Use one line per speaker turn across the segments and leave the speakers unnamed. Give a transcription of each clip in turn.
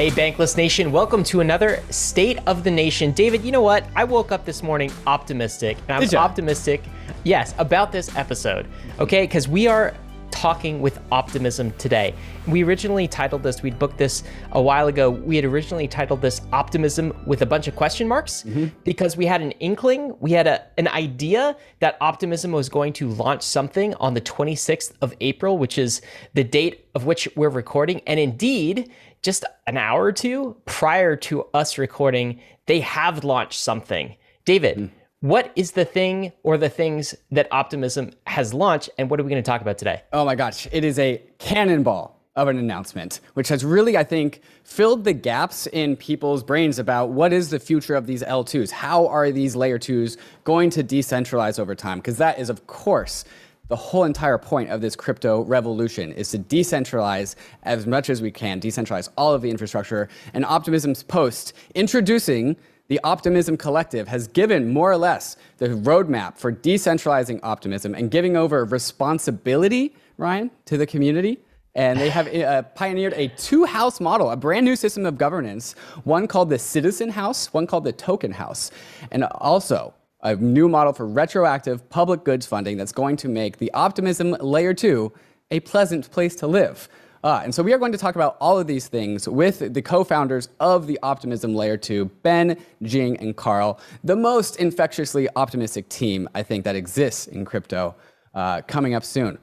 Hey, Bankless Nation, welcome to another State of the Nation. David, you know what? I woke up this morning optimistic, and I was optimistic, yes, about this episode, okay? Because we are talking with optimism today. We originally titled this, we'd booked this a while ago. We had originally titled this Optimism with a bunch of question marks mm-hmm. because we had an inkling, we had a, an idea that Optimism was going to launch something on the 26th of April, which is the date of which we're recording. And indeed, just an hour or two prior to us recording, they have launched something. David, mm. what is the thing or the things that Optimism has launched, and what are we going to talk about today?
Oh my gosh, it is a cannonball of an announcement, which has really, I think, filled the gaps in people's brains about what is the future of these L2s? How are these layer 2s going to decentralize over time? Because that is, of course, the whole entire point of this crypto revolution is to decentralize as much as we can, decentralize all of the infrastructure. And Optimism's post introducing the Optimism Collective has given more or less the roadmap for decentralizing optimism and giving over responsibility, Ryan, to the community. And they have uh, pioneered a two house model, a brand new system of governance, one called the Citizen House, one called the Token House. And also, a new model for retroactive public goods funding that's going to make the Optimism Layer 2 a pleasant place to live. Uh, and so we are going to talk about all of these things with the co-founders of the Optimism Layer 2, Ben, Jing, and Karl, the most infectiously optimistic team I think that exists in crypto, uh, coming up soon.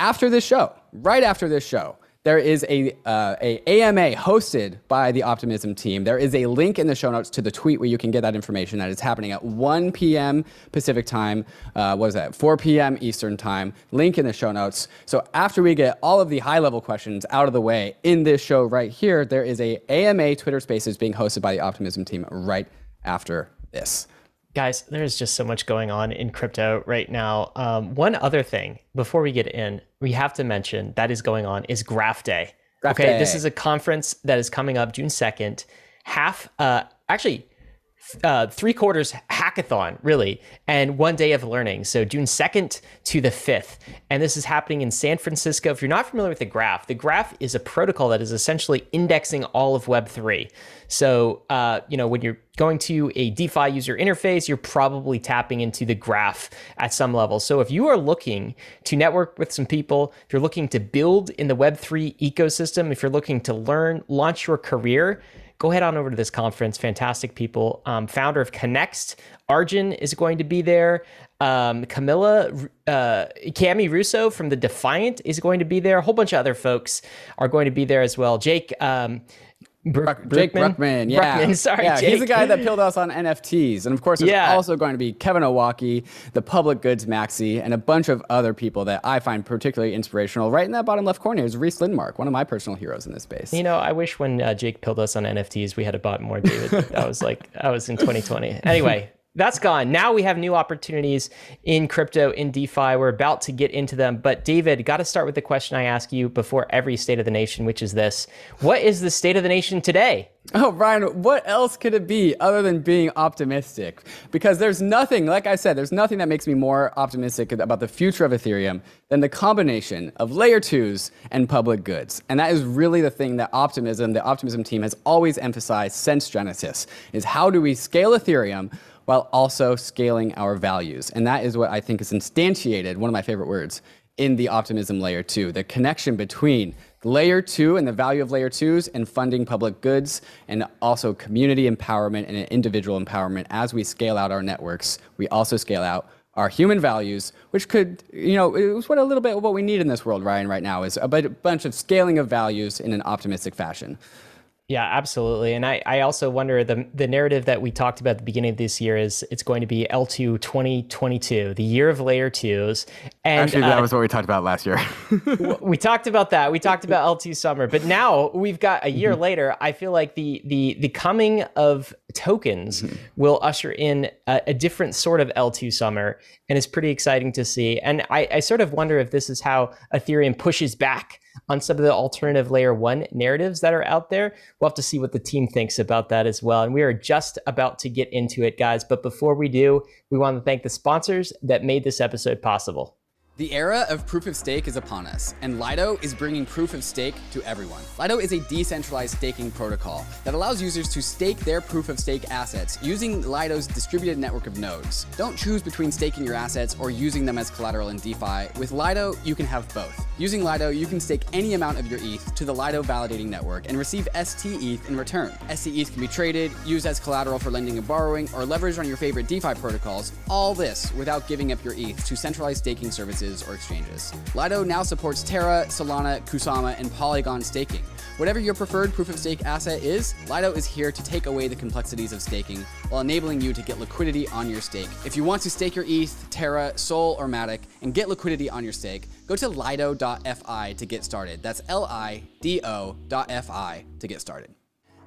After this show, right after this show, there is a, uh, a AMA hosted by the Optimism team. There is a link in the show notes to the tweet where you can get that information. That is happening at 1 p.m. Pacific time. Uh, what is that? 4 p.m. Eastern time. Link in the show notes. So after we get all of the high level questions out of the way in this show right here, there is a AMA Twitter Spaces being hosted by the Optimism team right after this
guys, there's just so much going on in crypto right now. Um, one other thing before we get in, we have to mention that is going on is Graph Day. Graph okay, Day. this is a conference that is coming up June 2nd. Half, uh, actually, uh, three quarters hackathon, really, and one day of learning. So June 2nd to the 5th. And this is happening in San Francisco. If you're not familiar with the graph, the graph is a protocol that is essentially indexing all of Web3. So, uh, you know, when you're going to a DeFi user interface, you're probably tapping into the graph at some level. So if you are looking to network with some people, if you're looking to build in the Web3 ecosystem, if you're looking to learn, launch your career, go head on over to this conference. Fantastic people. Um, founder of Connext, Arjun is going to be there. Um, Camilla, uh, Cami Russo from the Defiant is going to be there. A whole bunch of other folks are going to be there as well. Jake, um,
Bruck, Jake Brukhman, yeah, Brukhman, sorry, yeah, Jake. he's the guy that pilled us on NFTs, and of course, there's yeah. also going to be Kevin Owocki, the Public Goods Maxi, and a bunch of other people that I find particularly inspirational. Right in that bottom left corner is Rhys Lindmark, one of my personal heroes in this space.
You know, I wish when uh, Jake pilled us on NFTs, we had a bought more, David. that was like I was in 2020. Anyway, that's gone. Now we have new opportunities in crypto, in DeFi. We're about to get into them. But David, got to start with the question I ask you before every State of the Nation, which is this What is the State of the Nation today?
Oh, Brian, what else could it be other than being optimistic? Because there's nothing, like I said, there's nothing that makes me more optimistic about the future of Ethereum than the combination of layer twos and public goods. And that is really the thing that Optimism, the Optimism team, has always emphasized since Genesis, is how do we scale Ethereum while also scaling our values. And that is what I think is instantiated, one of my favorite words, in the optimism layer two, the connection between layer two and the value of layer twos and funding public goods and also community empowerment and individual empowerment as we scale out our networks. We also scale out our human values, which could, you know, it was what a little bit what we need in this world, Ryan, right now is a bunch of scaling of values in an optimistic fashion.
Yeah, absolutely. And I, I also wonder the the narrative that we talked about at the beginning of this year is it's going to be L2 2022, the year of layer twos.
And actually, that uh, was what we talked about last year.
we talked about that. We talked about L2 summer, but now we've got a year mm-hmm. later. I feel like the the the coming of tokens mm-hmm. will usher in a, a, different sort of L2 summer, and it's pretty exciting to see. And I, I sort of wonder if this is how Ethereum pushes back on some of the alternative layer one narratives that are out there. We'll have to see what the team thinks about that as well. And we are just about to get into it, guys. But before we do, we want to thank the sponsors that made this episode possible.
The era of proof of stake is upon us, and Lido is bringing proof of stake to everyone. Lido is a decentralized staking protocol that allows users to stake their proof of stake assets using Lido's distributed network of nodes. Don't choose between staking your assets or using them as collateral in DeFi. With Lido, you can have both. Using Lido, you can stake any amount of your ETH to the Lido validating network and receive ST ETH in return. ST ETH can be traded, used as collateral for lending and borrowing, or leveraged on your favorite DeFi protocols. All this without giving up your ETH to centralized staking services or exchanges. Lido now supports Terra, Solana, Kusama, and Polygon staking. Whatever your preferred proof of stake asset is, Lido is here to take away the complexities of staking while enabling you to get liquidity on your stake. If you want to stake your ETH, Terra, Sol, or Matic and get liquidity on your stake, go to lido.fi to get started. That's L I D O.fi to get started.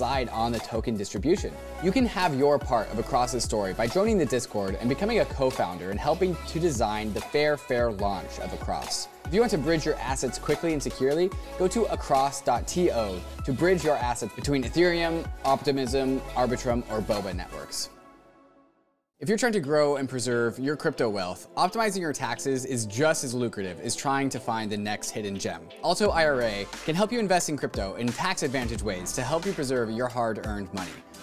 on the token distribution. You can have your part of Across's story by joining the Discord and becoming a co-founder and helping to design the fair, fair launch of Across. If you want to bridge your assets quickly and securely, go to across.to to bridge your assets between Ethereum, Optimism, Arbitrum, or Boba networks. If you're trying to grow and preserve your crypto wealth, optimizing your taxes is just as lucrative as trying to find the next hidden gem. Alto IRA can help you invest in crypto in tax advantage ways to help you preserve your hard earned money.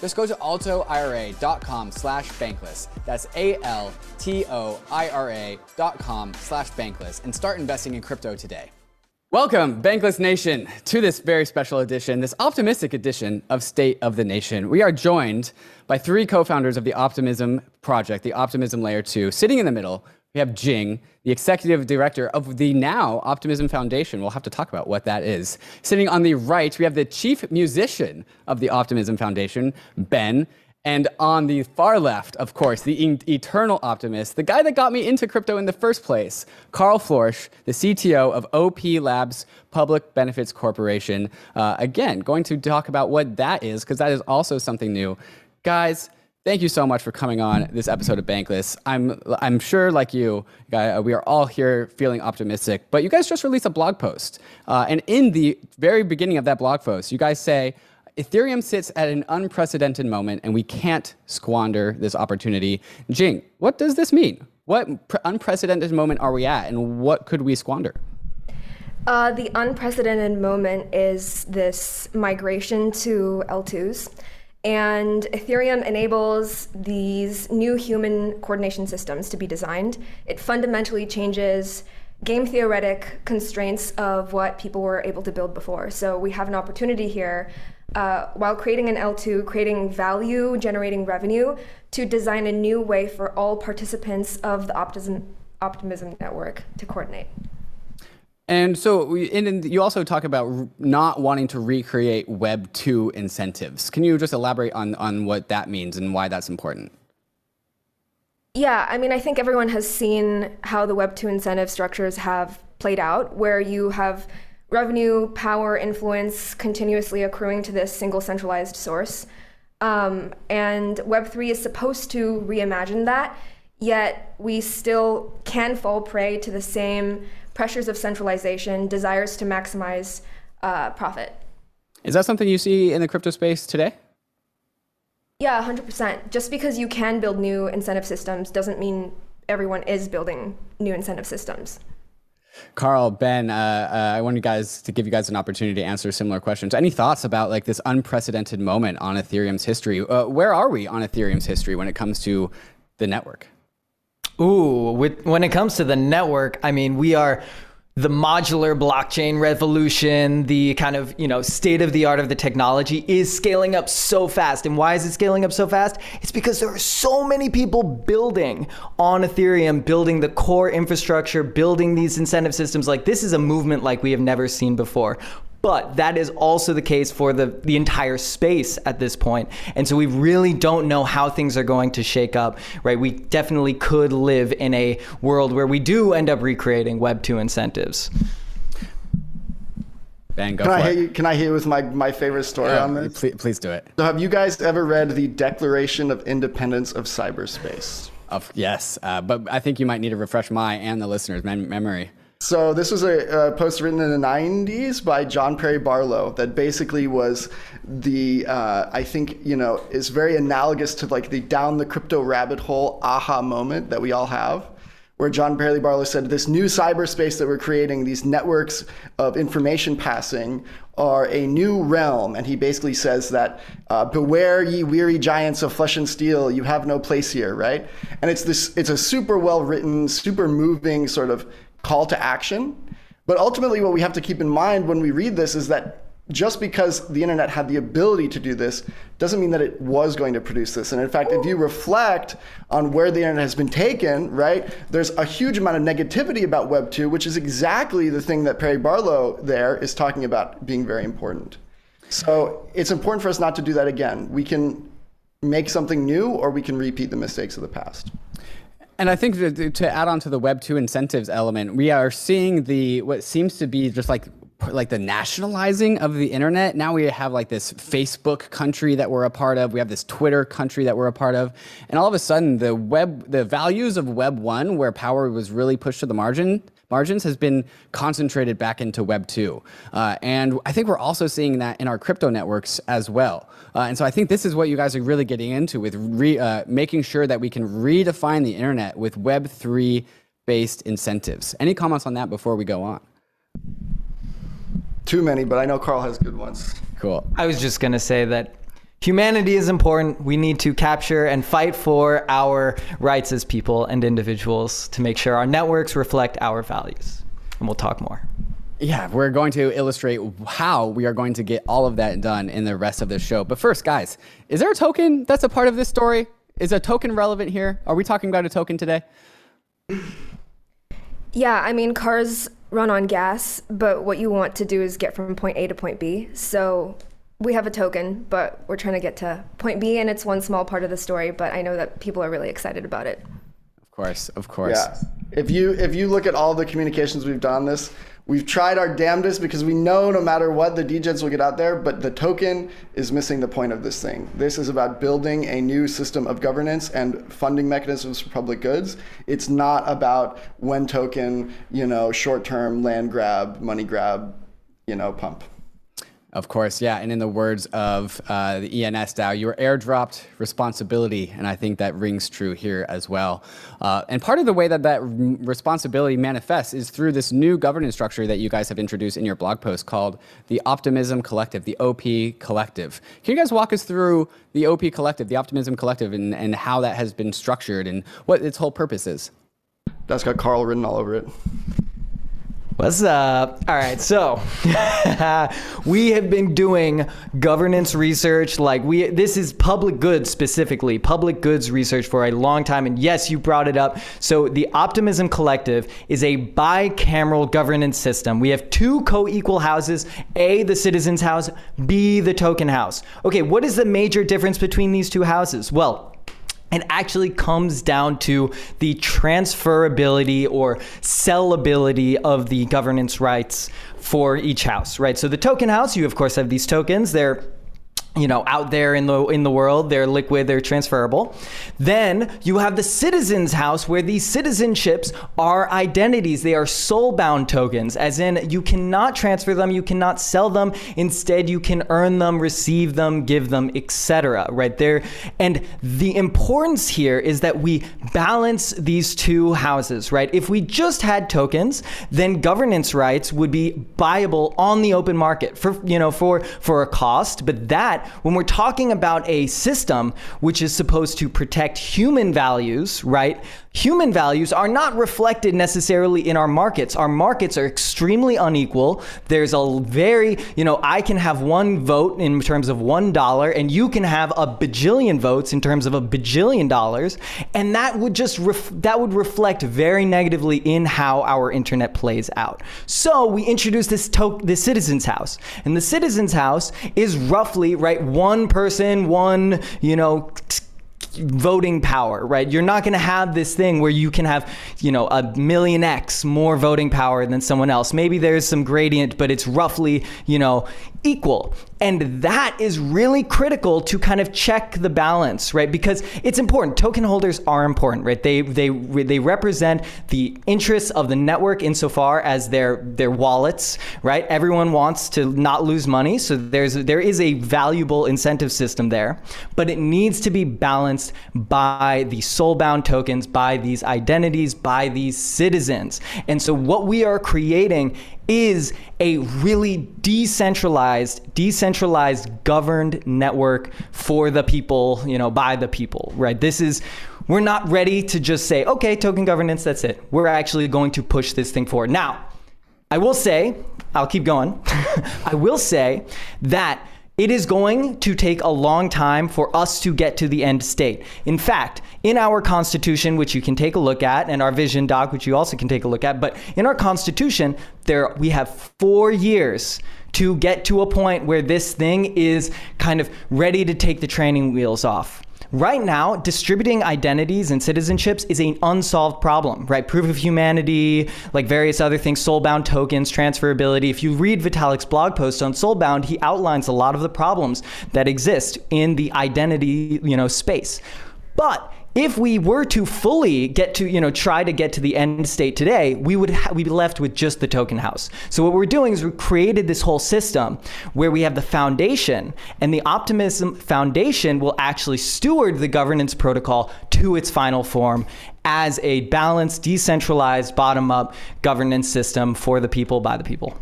Just go to altoira.com slash bankless. That's A-L-T-O-I-R-A dot com slash bankless and start investing in crypto today. Welcome, Bankless Nation, to this very special edition, this optimistic edition of State of the Nation. We are joined by three co founders of the Optimism Project, the Optimism Layer 2. Sitting in the middle, we have Jing, the executive director of the now Optimism Foundation. We'll have to talk about what that is. Sitting on the right, we have the chief musician of the Optimism Foundation, Ben. And on the far left, of course, the eternal optimist, the guy that got me into crypto in the first place, Karl Floersch, the CTO of OP Labs Public Benefits Corporation. Uh, again, going to talk about what that is, because that is also something new. Guys, Thank you so much for coming on this episode of Bankless. I'm I'm sure, like you, uh, we are all here feeling optimistic. But you guys just released a blog post, uh, and in the very beginning of that blog post, you guys say Ethereum sits at an unprecedented moment, and we can't squander this opportunity. Jing, what does this mean? What pr- unprecedented moment are we at, and what could we squander?
Uh, the unprecedented moment is this migration to L2s. And Ethereum enables these new human coordination systems to be designed. It fundamentally changes game theoretic constraints of what people were able to build before. So we have an opportunity here, uh, while creating an L2, creating value, generating revenue, to design a new way for all participants of the Optimism, Optimism network to coordinate.
And so, and you also talk about not wanting to recreate Web 2 incentives. Can you just elaborate on, on what that means and why that's important?
Yeah, I mean, I think everyone has seen how the Web 2 incentive structures have played out, where you have revenue, power, influence continuously accruing to this single centralized source. Um, and Web3 is supposed to reimagine that, yet we still can fall prey to the same pressures of centralization, desires to maximize uh, profit.
Is that something you see in the crypto space today?
Yeah, 100%. Just because you can build new incentive systems doesn't mean everyone is building new incentive systems.
Karl, Ben, uh, uh, I want you guys to give you guys an opportunity to answer similar questions. Any thoughts about like this unprecedented moment on Ethereum's history? Uh, where are we on Ethereum's history when it comes to the network?
Ooh, with, when it comes to the network, I mean, we are the modular blockchain revolution, the kind of, you know, state of the art of the technology is scaling up so fast. And why is it scaling up so fast? It's because there are so many people building on Ethereum, building the core infrastructure, building these incentive systems. Like this is a movement like we have never seen before. But that is also the case for the, the entire space at this point. And so we really don't know how things are going to shake up, right? We definitely could live in a world where we do end up recreating Web 2 incentives.
Ben, go
can I
it.
hit you, Can I hit you with my, my favorite story
Yeah,
on this?
please, please do it.
So, have you guys ever read the Declaration of Independence of Cyberspace?
Of, yes, uh, but I think you might need to refresh my and the listeners' mem- memory.
So this was a, a post written in the 90s by John Perry Barlow that basically was the uh, I think you know is very analogous to like the down the crypto rabbit hole aha moment that we all have. Where John Perry Barlow said, "This new cyberspace that we're creating, these networks of information passing, are a new realm." And he basically says that, uh, "Beware, ye weary giants of flesh and steel! You have no place here." Right? And it's this. It's a super well written, super moving sort of call to action. But ultimately, what we have to keep in mind when we read this is that just because the internet had the ability to do this doesn't mean that it was going to produce this. And in fact, if you reflect on where the internet has been taken, right, there's a huge amount of negativity about Web 2, which is exactly the thing that Perry Barlow there is talking about being very important. So it's important for us not to do that again. We can make something new or we can repeat the mistakes of the past.
And I think to, to add on to the Web two incentives element, we are seeing the what seems to be just like like the nationalizing of the internet. Now we have like this Facebook country that we're a part of. We have this Twitter country that we're a part of, and all of a sudden the web the values of Web one, where power was really pushed to the margin margins, has been concentrated back into Web two. Uh, and I think we're also seeing that in our crypto networks as well. Uh, and so I think this is what you guys are really getting into with re, uh, making sure that we can redefine the internet with Web three based incentives. Any comments on that before we go on?
Too many, but I know Karl has good ones.
Cool.
I was just going to say that humanity is important. We need to capture and fight for our rights as people and individuals to make sure our networks reflect our values. And we'll talk more.
Yeah, we're going to illustrate how we are going to get all of that done in the rest of the show. But first, guys, is there a token that's a part of this story? Is a token relevant here? Are we talking about a token today?
Yeah, I mean, cars run on gas, but what you want to do is get from point A to point B. So we have a token, but we're trying to get to point B, and it's one small part of the story, but I know that people are really excited about it.
Of course, of course.
Yeah. If you if you look at all the communications we've done this, we've tried our damnedest because we know no matter what the DJs will get out there, but the token is missing the point of this thing. This is about building a new system of governance and funding mechanisms for public goods. It's not about when token, you know, short-term land grab, money grab, you know, pump.
Of course, yeah. And in the words of uh, the ENS DAO, you airdropped responsibility. And I think that rings true here as well. Uh, and part of the way that that responsibility manifests is through this new governance structure that you guys have introduced in your blog post called the Optimism Collective, the OP Collective. Can you guys walk us through the OP Collective, the Optimism Collective, and, and how that has been structured and what its whole purpose is?
That's got Karl written all over it.
What's up? All right, so we have been doing governance research. Like we, this is public goods specifically, public goods research for a long time. And yes, you brought it up. So the Optimism Collective is a bicameral governance system. We have two co-equal houses: A, the Citizens House; B, the Token House. Okay, what is the major difference between these two houses? Well it actually comes down to the transferability or sellability of the governance rights for each house, right? So the token house, you of course have these tokens. They're you know out there in the in the world they're liquid they're transferable. Then you have the citizens house where these citizenships are identities. They are soul bound tokens as in you cannot transfer them you cannot sell them. Instead you can earn them receive them give them etc right there. And the importance here is that we balance these two houses right? If we just had tokens then governance rights would be buyable on the open market for you know for for a cost but that when we're talking about a system which is supposed to protect human values, right? Human values are not reflected necessarily in our markets. Our markets are extremely unequal. There's a very, you know, I can have one vote in terms of one dollar, and you can have a bajillion votes in terms of a bajillion dollars, and that would just ref- that would reflect very negatively in how our internet plays out. So we introduced this to- this citizens house, and the citizens house is roughly right one person, one you know voting power, right? You're not going to have this thing where you can have, you know, a million X more voting power than someone else. Maybe there's some gradient, but it's roughly, you know, equal. And that is really critical to kind of check the balance, right? Because it's important. Token holders are important, right? They they they represent the interests of the network insofar as their their wallets, right? Everyone wants to not lose money, so there's there is a valuable incentive system there, but it needs to be balanced by the soulbound tokens, by these identities, by these citizens. And so what we are creating is a really decentralized, decentralized governed network for the people, you know, by the people, right? This is we're not ready to just say, okay, token governance, that's it. We're actually going to push this thing forward. Now, I will say, I'll keep going. I will say that it is going to take a long time for us to get to the end state. In fact, in our Constitution, which you can take a look at, and our vision doc, which you also can take a look at, but in our Constitution, there we have four years to get to a point where this thing is kind of ready to take the training wheels off. Right now, distributing identities and citizenships is an unsolved problem, right? Proof of humanity, like various other things, soulbound tokens, transferability. If you read Vitalik's blog post on soulbound, he outlines a lot of the problems that exist in the identity, you know, space. But if we were to fully get to, you know, try to get to the end state today, we would ha- we'd be left with just the token house. So what we're doing is we created this whole system where we have the foundation, and the Optimism Foundation will actually steward the governance protocol to its final form as a balanced, decentralized, bottom-up governance system for the people by the people.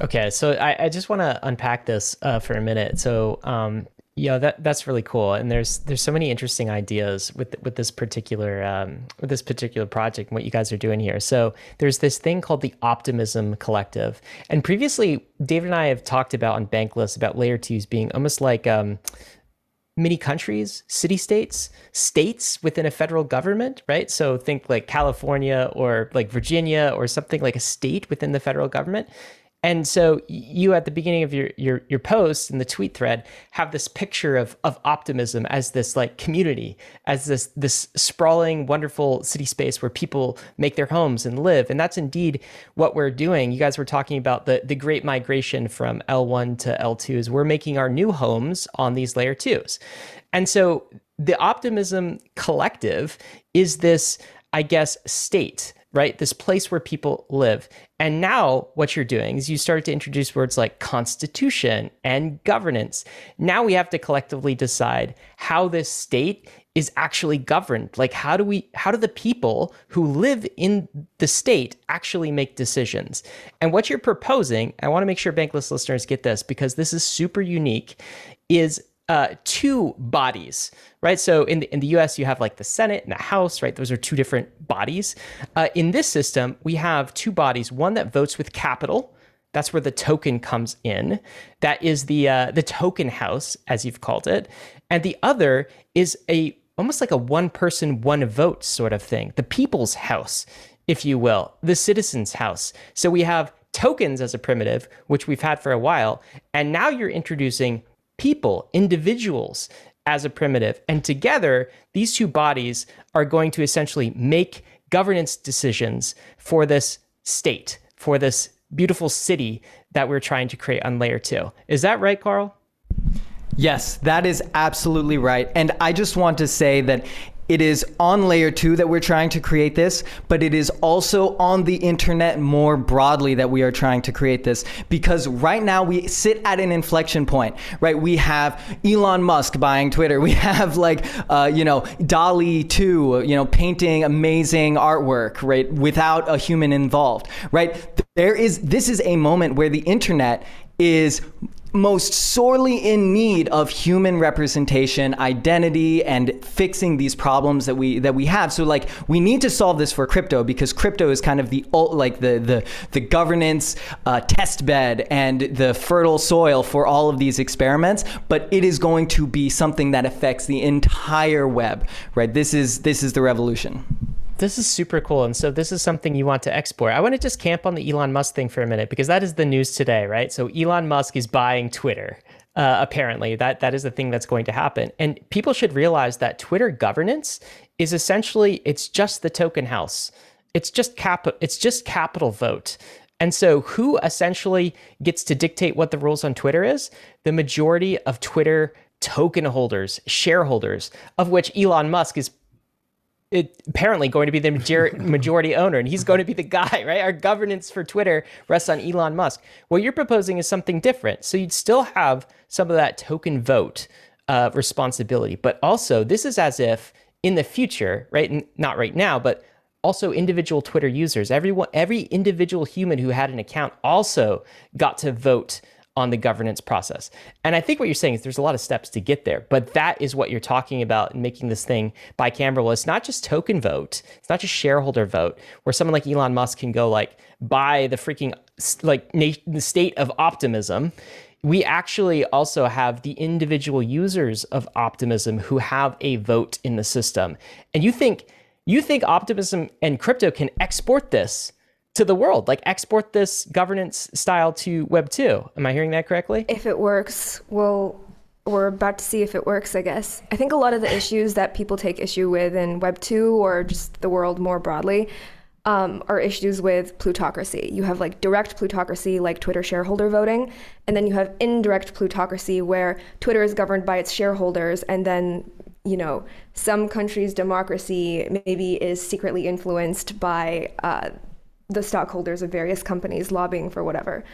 Okay, so I, I just want to unpack this uh, for a minute. So, um, yeah, that that's really cool, and there's there's so many interesting ideas with with this particular um, with this particular project and what you guys are doing here. So there's this thing called the Optimism Collective, and previously David and I have talked about on Bankless about layer twos being almost like um, mini countries, city states, states within a federal government, right? So think like California or like Virginia or something like a state within the federal government. And so you at the beginning of your your your post in the tweet thread have this picture of of optimism as this like community, as this this sprawling, wonderful city space where people make their homes and live. And that's indeed what we're doing. You guys were talking about the the great migration from L1 to L2s. We're making our new homes on these layer twos. And so the optimism collective is this, I guess, state right? This place where people live. And now what you're doing is you start to introduce words like constitution and governance. Now we have to collectively decide how this state is actually governed. Like how do we how do the people who live in the state actually make decisions? And what you're proposing, I want to make sure bankless listeners get this because this is super unique, is uh, two bodies, right? So in the in the U.S., you have like the Senate and the House, right? Those are two different bodies. Uh, in this system, we have two bodies: one that votes with capital. That's where the token comes in. That is the uh, the token house, as you've called it, and the other is a almost like a one person, one vote sort of thing, the people's house, if you will, the citizens' house. So we have tokens as a primitive, which we've had for a while, and now you're introducing people, individuals as a primitive. And together, these two bodies are going to essentially make governance decisions for this state, for this beautiful city that we're trying to create on layer two. Is that right, Karl?
Yes, that is absolutely right. And I just want to say that it is on layer two that we're trying to create this, but it is also on the internet more broadly that we are trying to create this because right now we sit at an inflection point, right? We have Elon Musk buying Twitter. We have like, uh, you know, DALL-E 2, you know, painting amazing artwork, right? Without a human involved, right? There is, this is a moment where the internet is most sorely in need of human representation, identity, and fixing these problems that we that we have. So like we need to solve this for crypto because crypto is kind of the like the the the governance uh, test bed and the fertile soil for all of these experiments. But it is going to be something that affects the entire web, right? This is this is the revolution
this is super cool. And so this is something you want to export. I want to just camp on the Elon Musk thing for a minute because that is the news today, right? So Elon Musk is buying Twitter. Uh, apparently, that that is the thing that's going to happen, and people should realize that Twitter governance is essentially it's just the token house. It's just cap. It's just capital vote. And so, who essentially gets to dictate what the rules on Twitter is? The majority of Twitter token holders, shareholders, of which Elon Musk is it, apparently going to be the majority owner, and he's going to be the guy, right? Our governance for Twitter rests on Elon Musk. What you're proposing is something different. So you'd still have some of that token vote uh, responsibility, but also this is as if in the future, right? Not right now, but also individual Twitter users, everyone, every individual human who had an account also got to vote on the governance process. And I think what you're saying is there's a lot of steps to get there, but that is what you're talking about in making this thing bicameral. It's not just token vote, it's not just shareholder vote, where someone like Elon Musk can go like buy the freaking like the state of optimism. We actually also have the individual users of optimism who have a vote in the system. And you think you think optimism and crypto can export this to the world, like export this governance style to Web 2. Am I hearing that correctly?
If it works, well, we're about to see if it works, I guess. I think a lot of the issues that people take issue with in Web 2 or just the world more broadly um, are issues with plutocracy. You have like direct plutocracy, like Twitter shareholder voting, and then you have indirect plutocracy, where Twitter is governed by its shareholders, and then you know some countries' democracy maybe is secretly influenced by uh, the stockholders of various companies lobbying for whatever.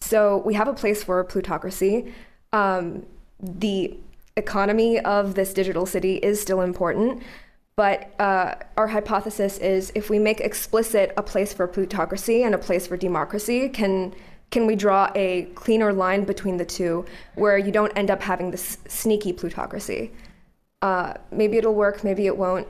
So we have a place for plutocracy. Um, the economy of this digital city is still important, but uh, our hypothesis is if we make explicit a place for plutocracy and a place for democracy, can can we draw a cleaner line between the two where you don't end up having this sneaky plutocracy? Uh, maybe it'll work, maybe it won't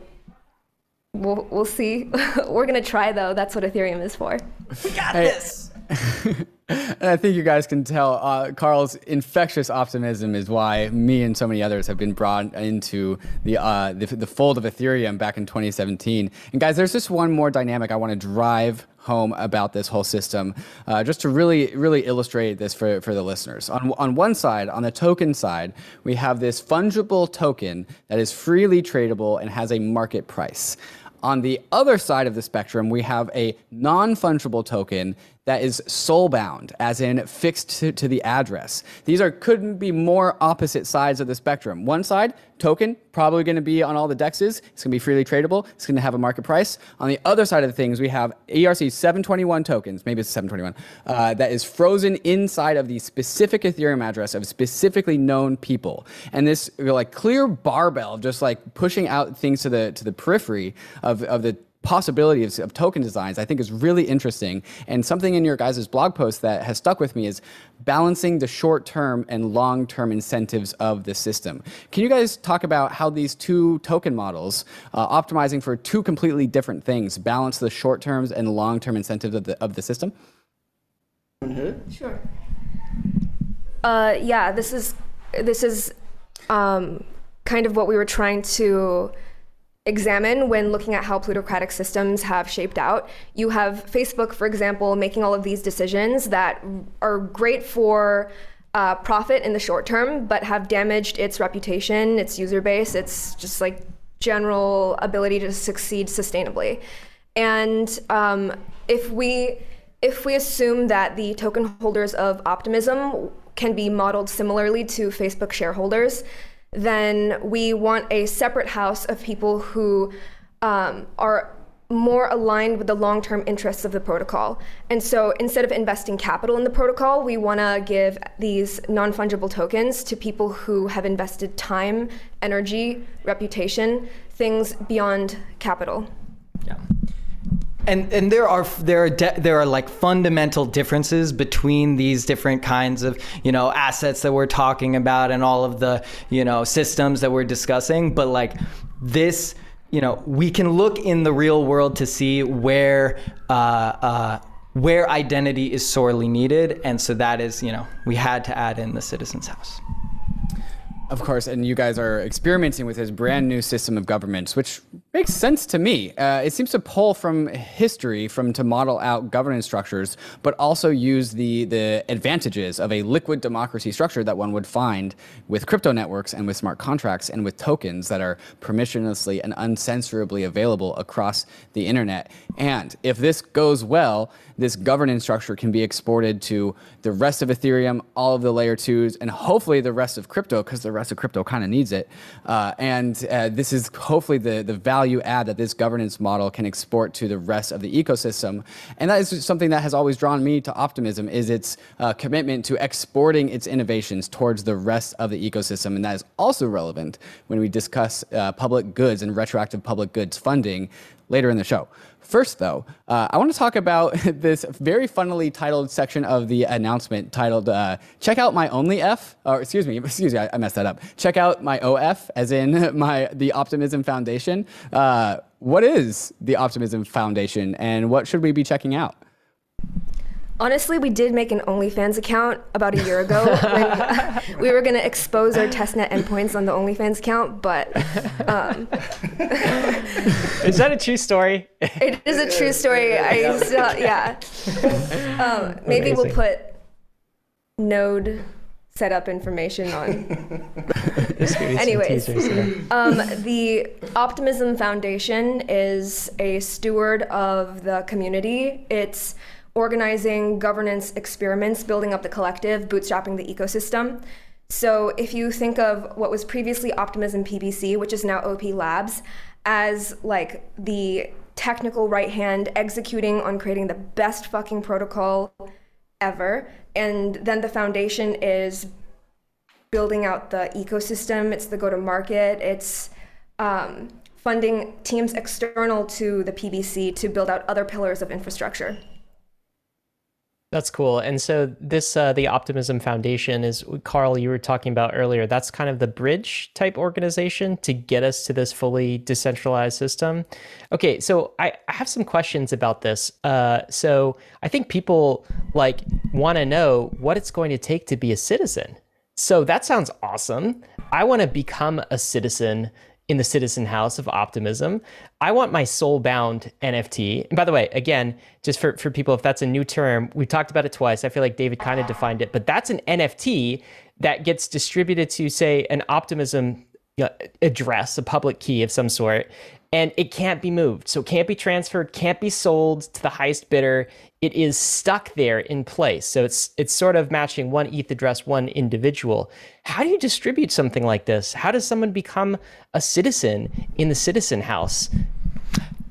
we'll, we'll see. We're going to try, though. That's what Ethereum is for.
We got hey. this.
and I think you guys can tell uh, Karl's infectious optimism is why me and so many others have been brought into the, uh, the, the fold of Ethereum back in 2017. And guys, there's just one more dynamic I want to drive home about this whole system, uh, just to really, really illustrate this for, for the listeners. On, on one side, on the token side, we have this fungible token that is freely tradable and has a market price. On the other side of the spectrum, we have a non fungible token that is soul bound, as in fixed to, to, the address. These are couldn't be more opposite sides of the spectrum. One side, token, probably going to be on all the dexes. It's going to be freely tradable. It's going to have a market price. On the other side of the things, we have ERC 721 tokens, maybe it's 721, uh, that is frozen inside of the specific Ethereum address of specifically known people. And this like clear barbell, just like pushing out things to the to the periphery of, of the possibilities of token designs I think is really interesting. And something in your guys' blog post that has stuck with me is balancing the short term and long term incentives of the system. Can you guys talk about how these two token models, uh, optimizing for two completely different things, balance the short terms and long term incentives of the, of the system?
Sure. Uh, yeah, this is this is um, kind of what we were trying to examine when looking at how plutocratic systems have shaped out. You have Facebook, for example, making all of these decisions that are great for uh, profit in the short term, but have damaged its reputation, its user base, its just like general ability to succeed sustainably. And um, if we if we assume that the token holders of optimism can be modeled similarly to Facebook shareholders, then we want a separate house of people who um, are more aligned with the long-term interests of the protocol. And so instead of investing capital in the protocol, we want to give these non-fungible tokens to people who have invested time, energy, reputation, things beyond capital.
Yeah.
And and there are there are de- there are like fundamental differences between these different kinds of you know assets that we're talking about and all of the you know systems that we're discussing. But like this you know we can look in the real world to see where uh, uh, where identity is sorely needed. And so that is you know we had to add in the citizens house
of course, and you guys are experimenting with this brand new system of governments, which makes sense to me. Uh, it seems to pull from history, from to model out governance structures, but also use the the advantages of a liquid democracy structure that one would find with crypto networks and with smart contracts and with tokens that are permissionlessly and uncensorably available across the internet. And if this goes well, this governance structure can be exported to the rest of Ethereum, all of the layer twos, and hopefully the rest of crypto, because the rest of crypto kind of needs it. Uh, and uh, this is hopefully the, the value add that this governance model can export to the rest of the ecosystem. And that is something that has always drawn me to optimism is its uh, commitment to exporting its innovations towards the rest of the ecosystem. And that is also relevant when we discuss uh, public goods and retroactive public goods funding later in the show. First, though, uh, I want to talk about this very funnily titled section of the announcement titled uh, "Check out my only F." Or excuse me, excuse me, I, I, messed that up. Check out my OF, as in my the Optimism Foundation. Uh, what is the Optimism Foundation, and what should we be checking out?
Honestly, we did make an OnlyFans account about a year ago when we were going to expose our testnet endpoints on the OnlyFans account, but. Um,
is that a true story?
It is a true story. I still, yeah. Um, maybe Amazing. we'll put node setup information on. Anyways, um, the Optimism Foundation is a steward of the community. It's organizing governance experiments, building up the collective, bootstrapping the ecosystem. So if you think of what was previously Optimism PBC, which is now OP Labs, as like the technical right hand executing on creating the best fucking protocol ever, and then the foundation is building out the ecosystem, it's the go to market, it's um, funding teams external to the PBC to build out other pillars of infrastructure.
That's cool. And so this, uh, the Optimism Foundation is, Karl, you were talking about earlier, that's kind of the bridge type organization to get us to this fully decentralized system. Okay, so I, I have some questions about this. Uh, so I think people like want to know what it's going to take to be a citizen. So that sounds awesome. I want to become a citizen in the Citizen House of Optimism. I want my soul bound NFT. And by the way, again, just for, for people, if that's a new term, we talked about it twice. I feel like David kind of defined it, but that's an NFT that gets distributed to, say, an Optimism address, a public key of some sort, and it can't be moved. So it can't be transferred, can't be sold to the highest bidder. It is stuck there in place. So it's it's sort of matching one ETH address, one individual. How do you distribute something like this? How does someone become a citizen in the citizen house?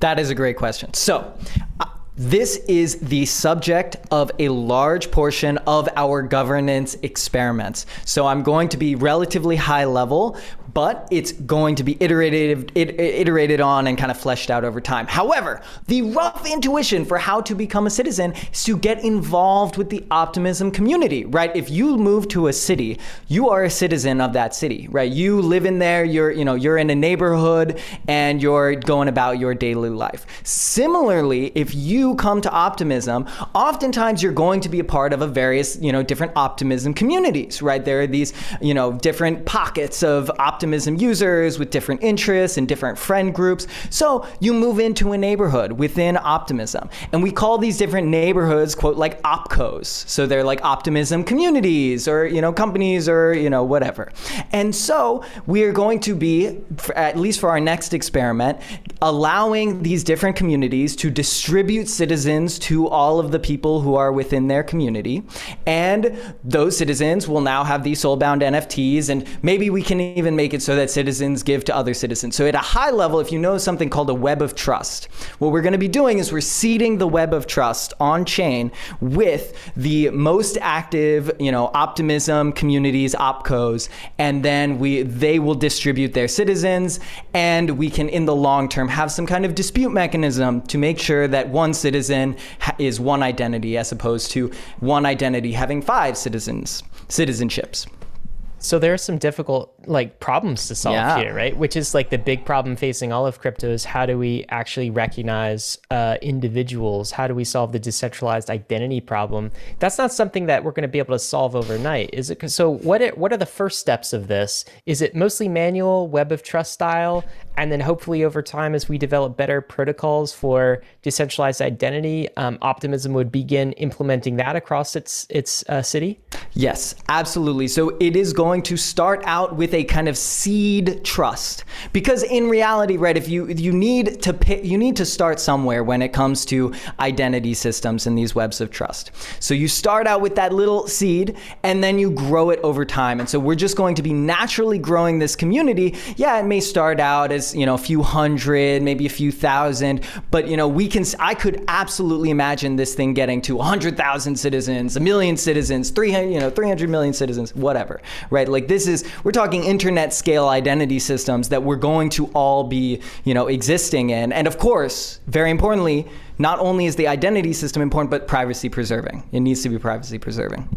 That is a great question. So, uh, this is the subject of a large portion of our governance experiments. So I'm going to be relatively high level, but it's going to be iterated, iterated on and kind of fleshed out over time. However, the rough intuition for how to become a citizen is to get involved with the optimism community, right? If you move to a city, you are a citizen of that city, right? You live in there, you're, you know, you're in a neighborhood and you're going about your daily life. Similarly, if you come to optimism, oftentimes you're going to be a part of a various, you know, different optimism communities, right? There are these, you know, different pockets of optimism optimism users with different interests and different friend groups. So you move into a neighborhood within optimism. And we call these different neighborhoods, quote, like opcos. So they're like optimism communities or, you know, companies or, you know, whatever. And so we are going to be, at least for our next experiment, allowing these different communities to distribute citizens to all of the people who are within their community. And those citizens will now have these soulbound NFTs, and maybe we can even make make it so that citizens give to other citizens. So at a high level, if you know something called a web of trust, what we're going to be doing is we're seeding the web of trust on chain with the most active, you know, optimism communities, opcos, and then we they will distribute their citizens and we can in the long term have some kind of dispute mechanism to make sure that one citizen is one identity as opposed to one identity having five citizens citizenships.
So there are some difficult like problems to solve yeah. here, right? Which is like the big problem facing all of crypto is how do we actually recognize uh, individuals? How do we solve the decentralized identity problem? That's not something that we're going to be able to solve overnight, is it? So what it, what are the first steps of this? Is it mostly manual, web of trust style, and then hopefully over time as we develop better protocols for decentralized identity um, optimism would begin implementing that across its its uh, city
yes absolutely so it is going to start out with a kind of seed trust because in reality right if you you need to pick, you need to start somewhere when it comes to identity systems and these webs of trust so you start out with that little seed and then you grow it over time and so we're just going to be naturally growing this community yeah it may start out as you know a few hundred, maybe a few thousand, but you know we can. I could absolutely imagine this thing getting to hundred thousand citizens, a million citizens, three hundred, you know, three hundred million citizens, whatever, right? Like this is we're talking internet scale identity systems that we're going to all be you know existing in, and of course, very importantly, not only is the identity system important, but privacy preserving. It needs to be privacy preserving.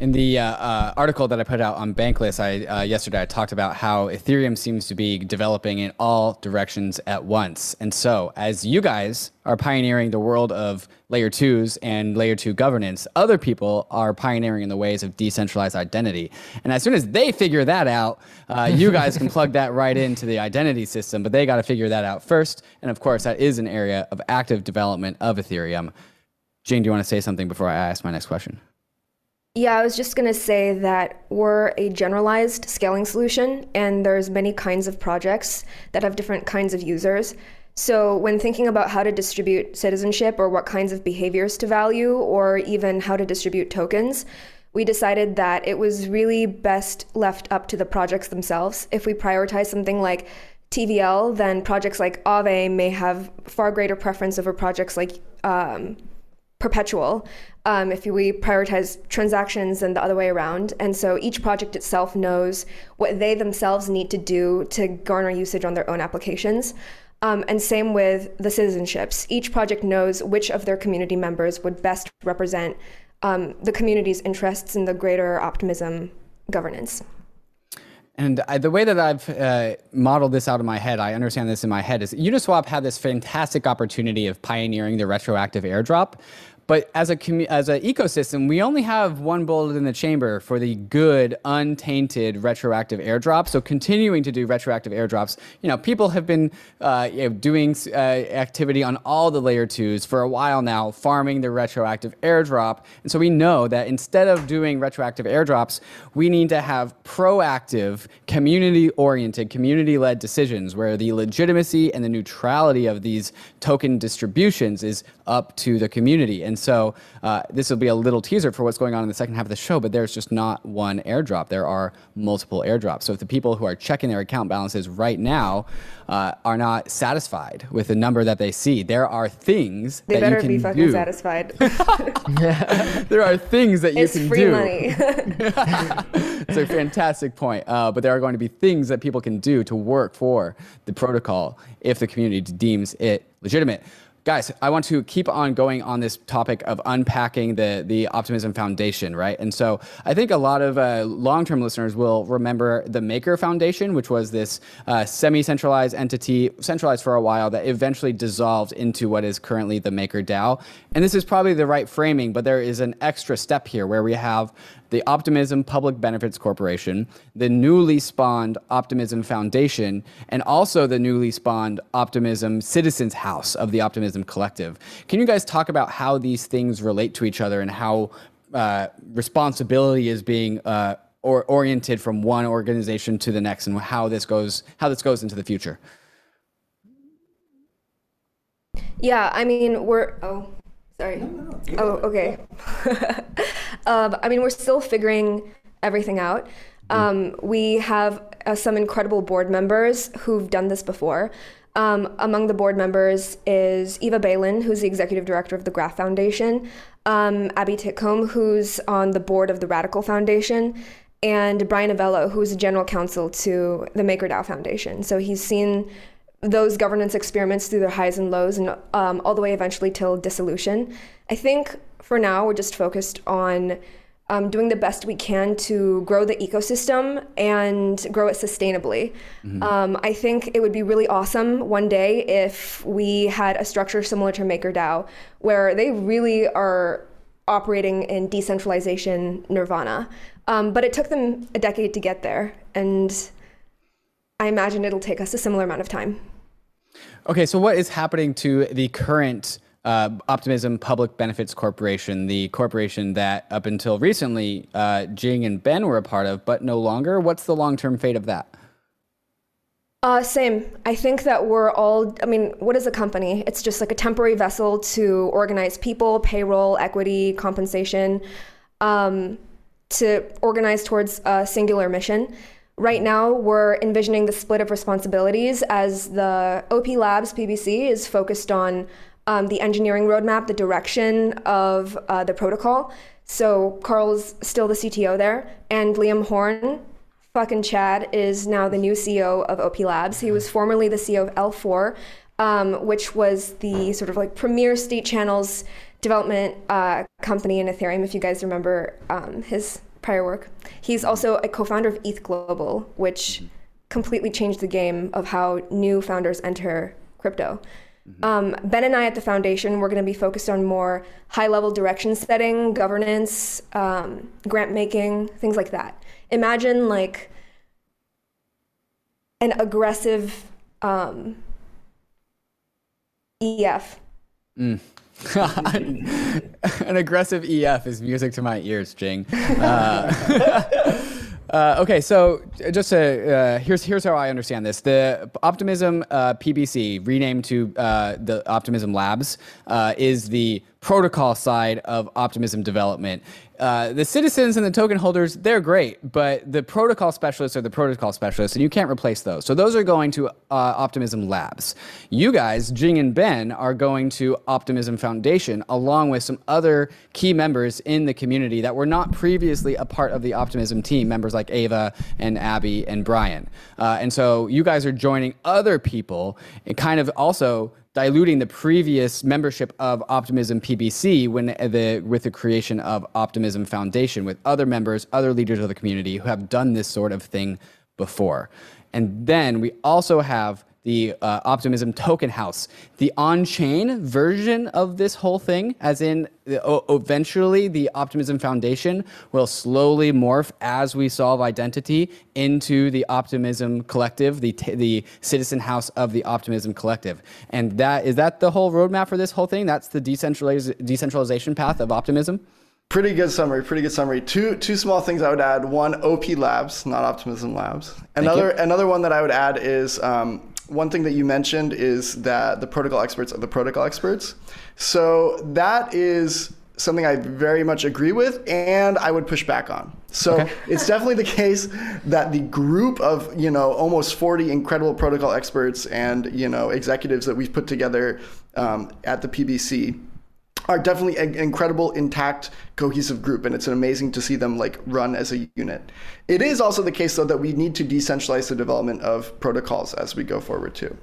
In the uh, uh, article that I put out on Bankless I, uh, yesterday, I talked about how Ethereum seems to be developing in all directions at once. And so, as you guys are pioneering the world of layer twos and layer two governance, other people are pioneering in the ways of decentralized identity. And as soon as they figure that out, uh, you guys can plug that right into the identity system, but they got to figure that out first. And of course, that is an area of active development of Ethereum. Jing, do you want to say something before I ask my next question?
Yeah, I was just going to say that we're a generalized scaling solution and there's many kinds of projects that have different kinds of users. So when thinking about how to distribute citizenship or what kinds of behaviors to value or even how to distribute tokens, we decided that it was really best left up to the projects themselves. If we prioritize something like TVL, then projects like Aave may have far greater preference over projects like um, Perpetual um, if we prioritize transactions and the other way around. And so each project itself knows what they themselves need to do to garner usage on their own applications. Um, and same with the citizenships. Each project knows which of their community members would best represent um, the community's interests in the greater optimism governance.
And I, the way that I've uh, modeled this out in my head, I understand this in my head, is Uniswap had this fantastic opportunity of pioneering the retroactive airdrop. But as a as an ecosystem, we only have one bullet in the chamber for the good, untainted retroactive airdrop. So continuing to do retroactive airdrops, you know, people have been uh, you know, doing uh, activity on all the layer twos for a while now, farming the retroactive airdrop. And so we know that instead of doing retroactive airdrops, we need to have proactive, community-oriented, community-led decisions where the legitimacy and the neutrality of these token distributions is up to the community. And so uh, this will be a little teaser for what's going on in the second half of the show, but there's just not one airdrop. There are multiple airdrops. So if the people who are checking their account balances right now uh, are not satisfied with the number that they see, there are things
they
that you can
be fucking
do.
satisfied.
there are things that you
it's
can do.
It's free money.
it's a fantastic point. Uh, but there are going to be things that people can do to work for the protocol if the community deems it legitimate guys, I want to keep on going on this topic of unpacking the the Optimism Foundation, right? And so I think a lot of uh, long-term listeners will remember the Maker Foundation, which was this uh, semi-centralized entity, centralized for a while, that eventually dissolved into what is currently the Maker DAO. And this is probably the right framing, but there is an extra step here where we have the Optimism Public Benefits Corporation, the newly spawned Optimism Foundation, and also the newly spawned Optimism Citizens House of the Optimism Collective. Can you guys talk about how these things relate to each other and how uh, responsibility is being uh, or oriented from one organization to the next, and how this goes how this goes into the future?
Yeah, I mean we're oh Sorry. No, no, no. Oh, okay. um, I mean, we're still figuring everything out. Um, we have uh, some incredible board members who've done this before. Um, among the board members is Eva Beylin, who's the executive director of the Graph Foundation, um, Abby Titcomb, who's on the board of the Radicle Foundation, and Brian Avello, who's the general counsel to the MakerDAO Foundation. So he's seen those governance experiments through their highs and lows and um, all the way eventually till dissolution. I think for now we're just focused on um, doing the best we can to grow the ecosystem and grow it sustainably. Mm-hmm. Um, I think it would be really awesome one day if we had a structure similar to MakerDAO where they really are operating in decentralization nirvana. Um, but it took them a decade to get there. And I imagine it'll take us a similar amount of time.
Okay, so what is happening to the current uh, Optimism Public Benefits Corporation, the corporation that up until recently uh, Jing and Ben were a part of, but no longer? What's the long term fate of that?
Uh, same. I think that we're all, I mean, what is a company? It's just like a temporary vessel to organize people, payroll, equity, compensation, um, to organize towards a singular mission. Right now, we're envisioning the split of responsibilities as the OP Labs PBC is focused on um, the engineering roadmap, the direction of uh, the protocol. So Karl's still the CTO there, and Liam Horne, fucking Chad, is now the new CEO of OP Labs. He was formerly the CEO of L4, um, which was the sort of like premier state channels development uh, company in Ethereum. If you guys remember um, his prior work. He's also a co-founder of ETH Global, which completely changed the game of how new founders enter crypto. Mm-hmm. Um, ben and I at the foundation, we're going to be focused on more high-level direction setting, governance, um, grant making, things like that. Imagine like an aggressive um, EF.
Mm. An aggressive EF is music to my ears, Jing. Uh, uh, okay, so just to, uh, here's here's how I understand this: the Optimism uh, PBC, renamed to uh, the Optimism Labs, uh, is the protocol side of optimism development. Uh, the citizens and the token holders, they're great, but the protocol specialists are the protocol specialists, and you can't replace those. So those are going to uh, Optimism Labs. You guys, Jing and Ben, are going to Optimism Foundation, along with some other key members in the community that were not previously a part of the Optimism team, members like Ava and Abby and Brian. Uh, and so you guys are joining other people and kind of also diluting the previous membership of Optimism PBC when the with the creation of Optimism Foundation with other members, other leaders of the community who have done this sort of thing before. And then we also have the uh, Optimism Token House, the on chain version of this whole thing, as in uh, eventually the Optimism Foundation will slowly morph as we solve identity into the Optimism Collective, the, t- the citizen house of the Optimism Collective. And that is that the whole roadmap for this whole thing? That's the decentraliz- decentralization path of optimism?
Pretty good summary. Pretty good summary. Two two small things I would add. One, OP Labs, not Optimism Labs. Another another one that I would add is um, one thing that you mentioned is that the protocol experts are the protocol experts. So that is something I very much agree with and I would push back on. So okay. it's definitely the case that the group of, you know, almost 40 incredible protocol experts and, you know, executives that we've put together um, at the PBC are definitely an incredible, intact, cohesive group, and it's amazing to see them like run as a unit. It is also the case though that we need to decentralize the development of protocols as we go forward too.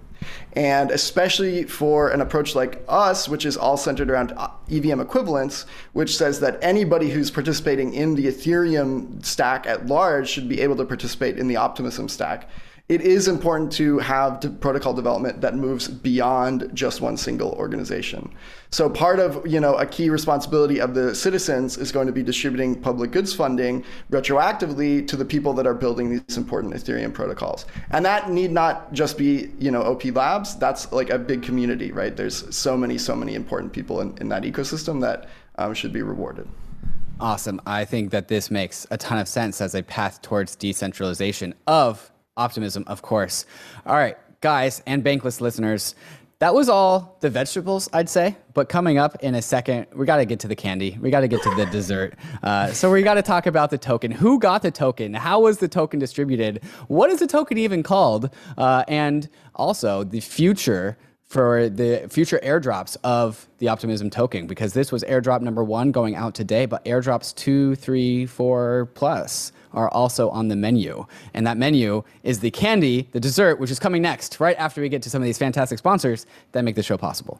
And especially for an approach like us, which is all centered around uh, EVM equivalence, which says that anybody who's participating in the Ethereum stack at large should be able to participate in the Optimism stack it is important to have protocol development that moves beyond just one single organization. So part of you know a key responsibility of the citizens is going to be distributing public goods funding retroactively to the people that are building these important Ethereum protocols. And that need not just be you know OP Labs. That's like a big community, right? There's so many so many important people in, in that ecosystem that um, should be rewarded.
Awesome. I think that this makes a ton of sense as a path towards decentralization of optimism, of course. All right, guys and Bankless listeners, that was all the vegetables, I'd say. But coming up in a second, we got to get to the candy. We got to get to the dessert. Uh, so we got to talk about the token. Who got the token? How was the token distributed? What is the token even called? Uh, and also the future for the future airdrops of the Optimism token because this was airdrop number one going out today, but airdrops two, three, four plus are also on the menu. And that menu is the candy, the dessert, which is coming next, right after we get to some of these fantastic sponsors that make the show possible.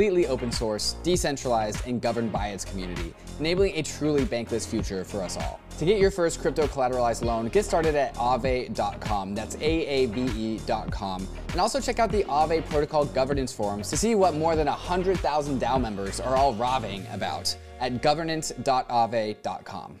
completely open source, decentralized, and governed by its community, enabling a truly bankless future for us all. To get your first crypto collateralized loan, get started at aave.com. That's A-A-V-E.com. And also check out the Aave Protocol Governance Forums to see what more than 100,000 DAO members are all raving about at governance.aave.com.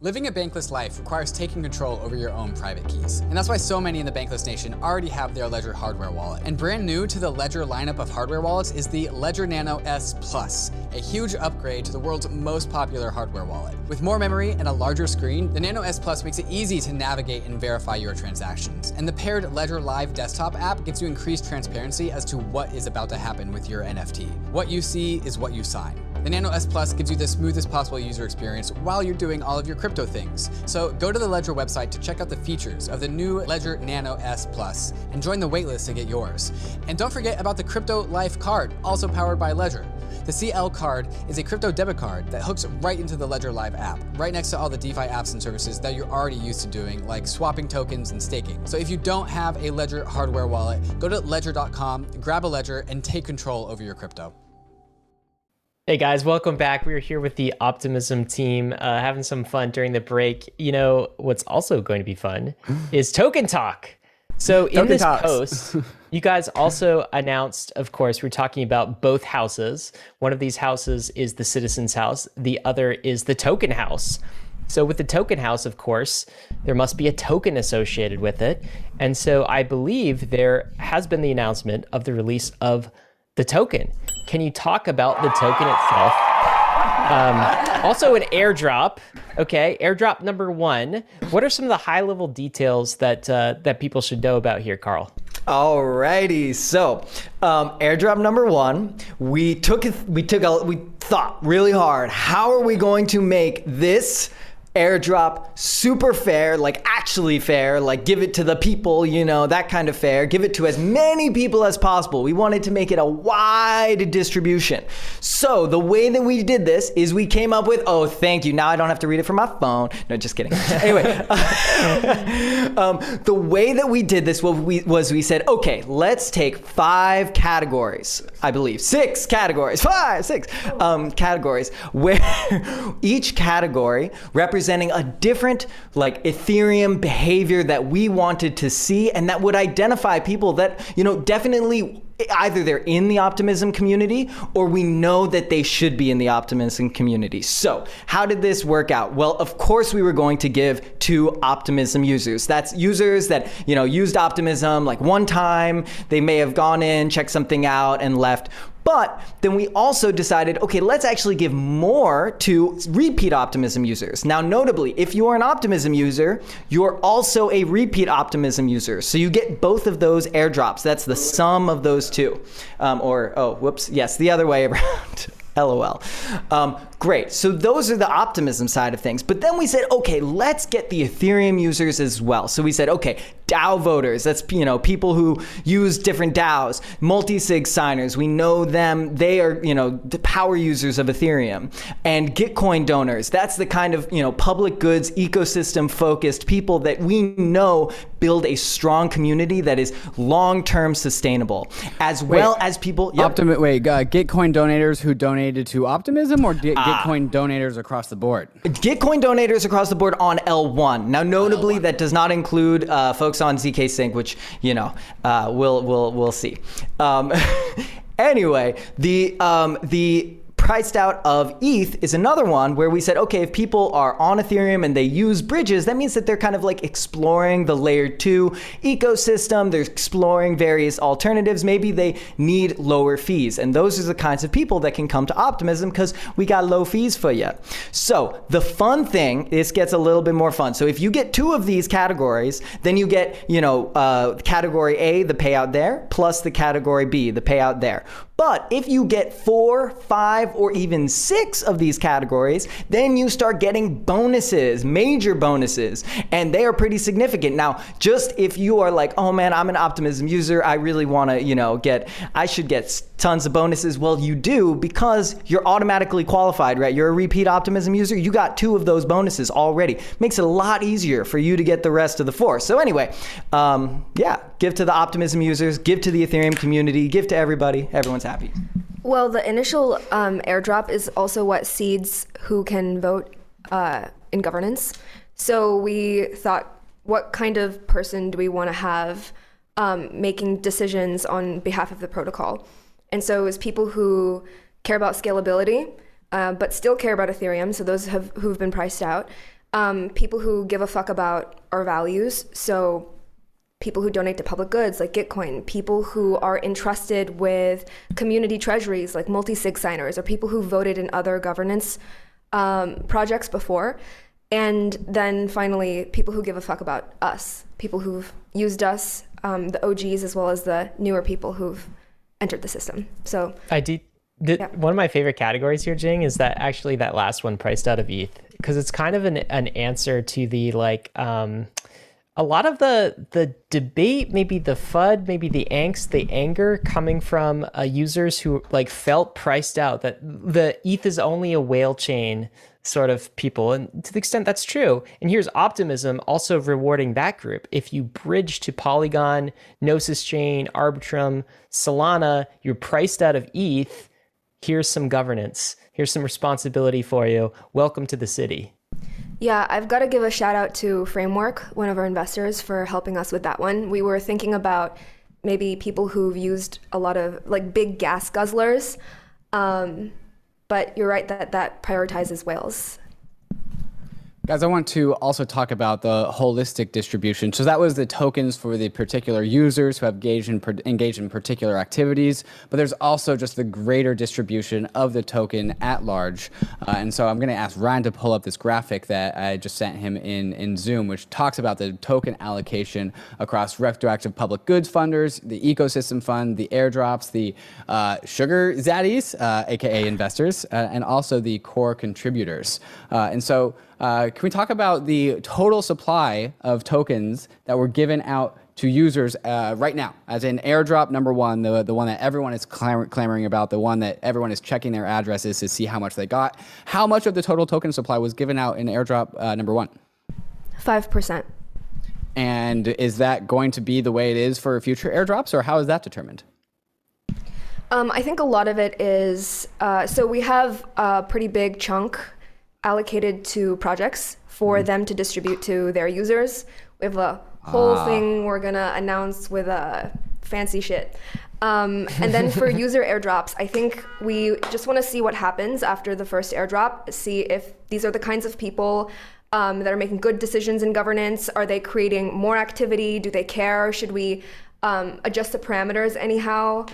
Living a bankless life requires taking control over your own private keys. And that's why so many in the Bankless Nation already have their Ledger hardware wallet. And brand new to the Ledger lineup of hardware wallets is the Ledger Nano S Plus, a huge upgrade to the world's most popular hardware wallet. With more memory and a larger screen, the Nano S Plus makes it easy to navigate and verify your transactions. And the paired Ledger Live desktop app gives you increased transparency as to what is about to happen with your NFT. What you see is what you sign. The Nano S Plus gives you the smoothest possible user experience while you're doing all of your crypto things. So go to the Ledger website to check out the features of the new Ledger Nano S Plus and join the waitlist to get yours. And don't forget about the Crypto Life card, also powered by Ledger. The CL card is a crypto debit card that hooks right into the Ledger Live app, right next to all the DeFi apps and services that you're already used to doing, like swapping tokens and staking. So if you don't have a Ledger hardware wallet, go to ledger.com, grab a Ledger, and take control over your crypto.
Hey guys, welcome back. We're here with the Optimism team, uh, having some fun during the break. You know, what's also going to be fun is Token Talk. So in Token this talks. post, you guys also announced, of course, we're talking about both houses. One of these houses is the Citizens House, the other is the Token House. So with the token house, of course, there must be a token associated with it. And so I believe there has been the announcement of the release of the token. Can you talk about the token itself? Um, also, an airdrop. Okay, airdrop number one. What are some of the high level details that uh, that people should know about here, Karl?
Alrighty, so um, airdrop number one, we took we took a, we thought really hard. How are we going to make this airdrop super fair, like actually fair, like give it to the people, you know, that kind of fair. Give it to as many people as possible. We wanted to make it a wide distribution. So the way that we did this is we came up with, oh, thank you. Now I don't have to read it from my phone. No, just kidding. anyway, um, the way that we did this was we, was we said, okay, let's take five categories, I believe, six categories, five, six um, categories, where each category representing a different like Ethereum behavior that we wanted to see and that would identify people that, you know, definitely either they're in the optimism community or we know that they should be in the optimism community. So, how did this work out? Well, of course we were going to give to optimism users. That's users that, you know, used optimism like one time, they may have gone in, checked something out and left But then we also decided, okay, let's actually give more to repeat optimism users. Now, notably, if you are an optimism user, you're also a repeat optimism user. So you get both of those airdrops. That's the sum of those two. Um, or, oh, whoops, yes, the other way around. LOL. Um, great. So those are the optimism side of things. But then we said, okay, let's get the Ethereum users as well. So we said, okay, DAO voters. That's you know people who use different DAOs, multi-sig signers. We know them. They are you know the power users of Ethereum and Gitcoin donors. That's the kind of you know public goods ecosystem focused people that we know build a strong community that is long-term sustainable, as wait, well as people.
Yep. Optimi- wait, uh, Gitcoin donators who donated to Optimism or Git- ah. Gitcoin donators across the board?
Gitcoin donators across the board on L1. Now, notably, L1. that does not include uh, folks on zkSync, which you know uh, we'll we'll we'll see. Um, anyway, the um, the priced out of ETH is another one where we said, okay, if people are on Ethereum and they use bridges, that means that they're kind of like exploring the layer two ecosystem. They're exploring various alternatives. Maybe they need lower fees. And those are the kinds of people that can come to Optimism because we got low fees for you. So the fun thing, this gets a little bit more fun. So if you get two of these categories, then you get, you know, uh, category A, the payout there, plus the category B, the payout there. But if you get four, five, or even six of these categories, then you start getting bonuses, major bonuses, and they are pretty significant. Now, just if you are like, oh man, I'm an optimism user, I really want to, you know, get, I should get tons of bonuses. Well, you do because you're automatically qualified, right? You're a repeat optimism user. You got two of those bonuses already. Makes it a lot easier for you to get the rest of the four. So anyway, um, yeah, give to the optimism users, give to the Ethereum community, give to everybody. Everyone's happy.
Well, the initial um, airdrop is also what seeds who can vote uh, in governance. So we thought, what kind of person do we want to have um, making decisions on behalf of the protocol? And so it was people who care about scalability, uh, but still care about Ethereum. So those have who've been priced out. Um, people who give a fuck about our values. So people who donate to public goods like Gitcoin, people who are entrusted with community treasuries like multi-sig signers, or people who voted in other governance um, projects before. And then finally, people who give a fuck about us, people who've used us, um, the OGs, as well as the newer people who've entered the system. So
I did. Yeah. One of my favorite categories here, Jing, is that actually that last one priced out of ETH because it's kind of an, an answer to the like um, a lot of the the debate, maybe the FUD, maybe the angst, the anger coming from uh, users who like felt priced out that the ETH is only a whale chain sort of people. And to the extent that's true, and here's optimism also rewarding that group. If you bridge to Polygon, Gnosis Chain, Arbitrum, Solana, you're priced out of ETH. Here's some governance. Here's some responsibility for you. Welcome to the city.
Yeah, I've got to give a shout out to Framework, one of our investors, for helping us with that one. We were thinking about maybe people who've used a lot of like big gas guzzlers. Um, but you're right that that prioritizes whales.
Guys, I want to also talk about the holistic distribution. So that was the tokens for the particular users who have engaged in, engaged in particular activities, but there's also just the greater distribution of the token at large. Uh, and so I'm going to ask Ryan to pull up this graphic that I just sent him in, in Zoom, which talks about the token allocation across retroactive public goods funders, the ecosystem fund, the airdrops, the uh, sugar zaddies, uh, aka investors, uh, and also the core contributors. Uh, and so uh, can we talk about the total supply of tokens that were given out to users uh, right now, as in airdrop number one, the, the one that everyone is clamor- clamoring about, the one that everyone is checking their addresses to see how much they got. How much of the total token supply was given out in airdrop uh, number one?
5%.
And is that going to be the way it is for future airdrops, or how is that determined?
Um, I think a lot of it is uh, so we have a pretty big chunk allocated to projects for mm. them to distribute to their users. We have a whole ah. thing we're gonna announce with a uh, fancy shit. Um, and then for user airdrops, I think we just want to see what happens after the first airdrop. See if these are the kinds of people um, that are making good decisions in governance. Are they creating more activity? Do they care? Should we um, adjust the parameters anyhow?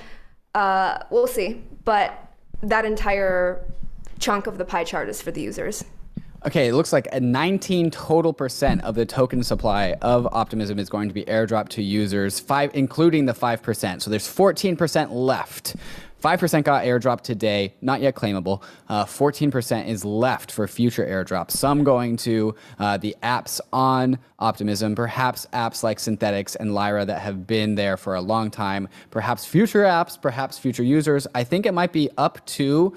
Uh, we'll see. But that entire chunk of the pie chart is for the users.
Okay, it looks like a 19 total percent of the token supply of Optimism is going to be airdropped to users, five, including the 5%. So there's 14% left. 5% got airdropped today, not yet claimable. Uh, 14% is left for future airdrops, some going to uh, the apps on Optimism, perhaps apps like Synthetix and Lyra that have been there for a long time, perhaps future apps, perhaps future users. I think it might be up to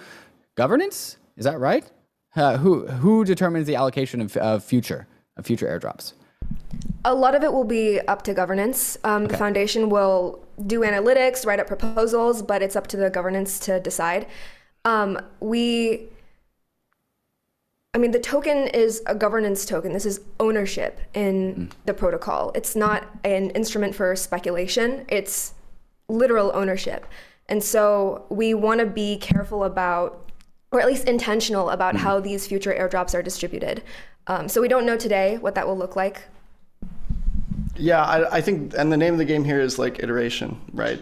governance. Is that right? Uh, who, who determines the allocation of, of future, of future airdrops?
A lot of it will be up to governance. Um, okay. The foundation will do analytics, write up proposals, but it's up to the governance to decide. Um, we, I mean, the token is a governance token. This is ownership in mm. the protocol. It's not an instrument for speculation, it's literal ownership. And so we want to be careful about, or at least intentional about mm. how these future airdrops are distributed. Um, so we don't know today what that will look like.
Yeah, I, I think, and the name of the game here is like iteration, right?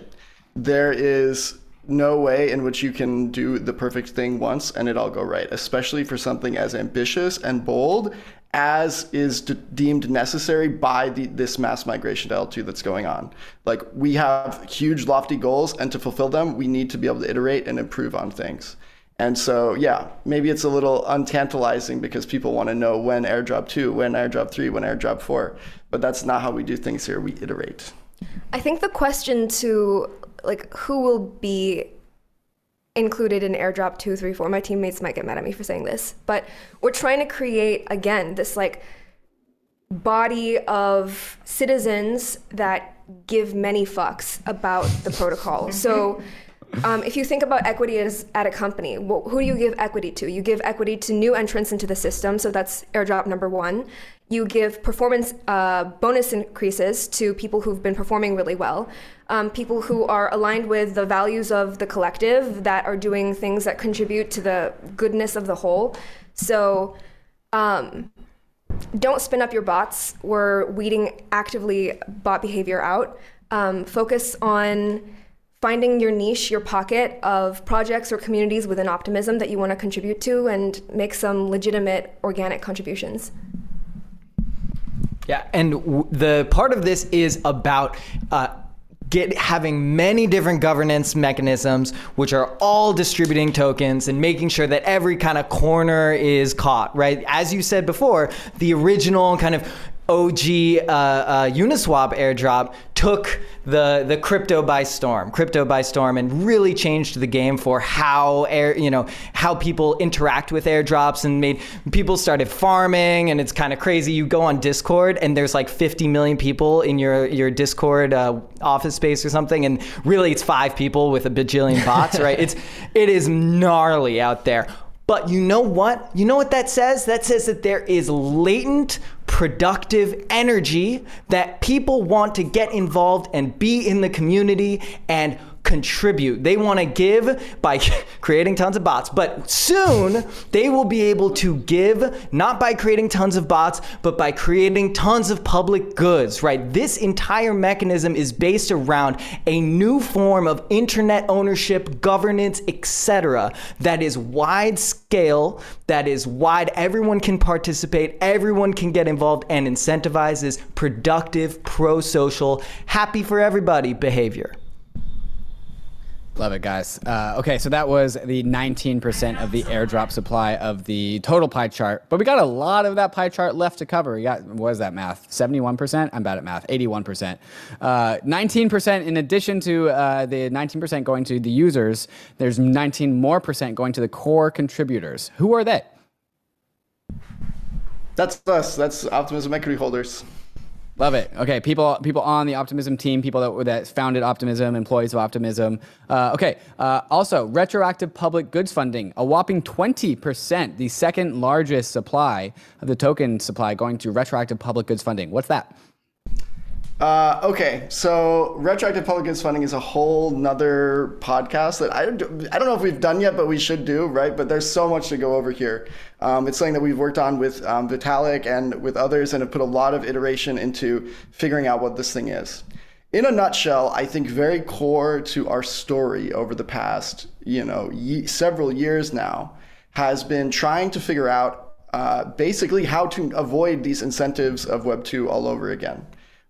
There is no way in which you can do the perfect thing once and it all go right, especially for something as ambitious and bold as is de- deemed necessary by the, this mass migration to L2 that's going on. Like we have huge lofty goals and to fulfill them, we need to be able to iterate and improve on things. And so, yeah, maybe it's a little untantalizing because people want to know when airdrop two, when airdrop three, when airdrop four. But that's not how we do things here. We iterate.
I think the question to like who will be included in airdrop two, three, four. My teammates might get mad at me for saying this, but we're trying to create again this like body of citizens that give many fucks about the protocol. Mm-hmm. So um, if you think about equity as at a company, well, who do you give equity to? You give equity to new entrants into the system, so that's airdrop number one. You give performance uh, bonus increases to people who've been performing really well, um, people who are aligned with the values of the collective, that are doing things that contribute to the goodness of the whole. So, um, don't spin up your bots. We're weeding actively bot behavior out. Um, focus on finding your niche, your pocket of projects or communities within Optimism that you want to contribute to and make some legitimate organic contributions.
Yeah, and w- the part of this is about uh, get having many different governance mechanisms which are all distributing tokens and making sure that every kind of corner is caught right as you said before the original kind of OG uh, uh, Uniswap airdrop took the the crypto by storm, crypto by storm, and really changed the game for how air you know how people interact with airdrops and made people started farming and it's kind of crazy. You go on Discord and there's like 50 million people in your your Discord uh, office space or something, and really it's five people with a bajillion bots, right? It's it is gnarly out there. But you know what? You know what that says? That says that there is latent productive energy that people want to get involved and be in the community and contribute. They want to give by creating tons of bots, but soon they will be able to give not by creating tons of bots, but by creating tons of public goods, right? This entire mechanism is based around a new form of internet ownership, governance, etc. that is wide scale, that is wide everyone can participate, everyone can get involved and incentivizes productive, pro-social, happy for everybody behavior.
Love it, guys. Uh, okay, so that was the 19% of the airdrop supply of the total pie chart. But we got a lot of that pie chart left to cover. We got, what is that math? 71%? I'm bad at math. 81%. Uh, 19% in addition to uh, the 19% going to the users, there's 19 more percent going to the core contributors. Who are they?
That's us. That's Optimism equity holders.
Love it. Okay, people people on the Optimism team, people that that founded Optimism, employees of Optimism. Uh, okay, uh, also retroactive public goods funding, a whopping 20%, the second largest supply of the token supply going to retroactive public goods funding. What's that?
Uh, okay, so retroactive public goods funding is a whole nother podcast that I, I don't know if we've done yet, but we should do, right? But there's so much to go over here. Um, it's something that we've worked on with um, Vitalik and with others and have put a lot of iteration into figuring out what this thing is. in a nutshell, I think very core to our story over the past, you know, ye- several years now has been trying to figure out uh, basically how to avoid these incentives of Web 2 all over again.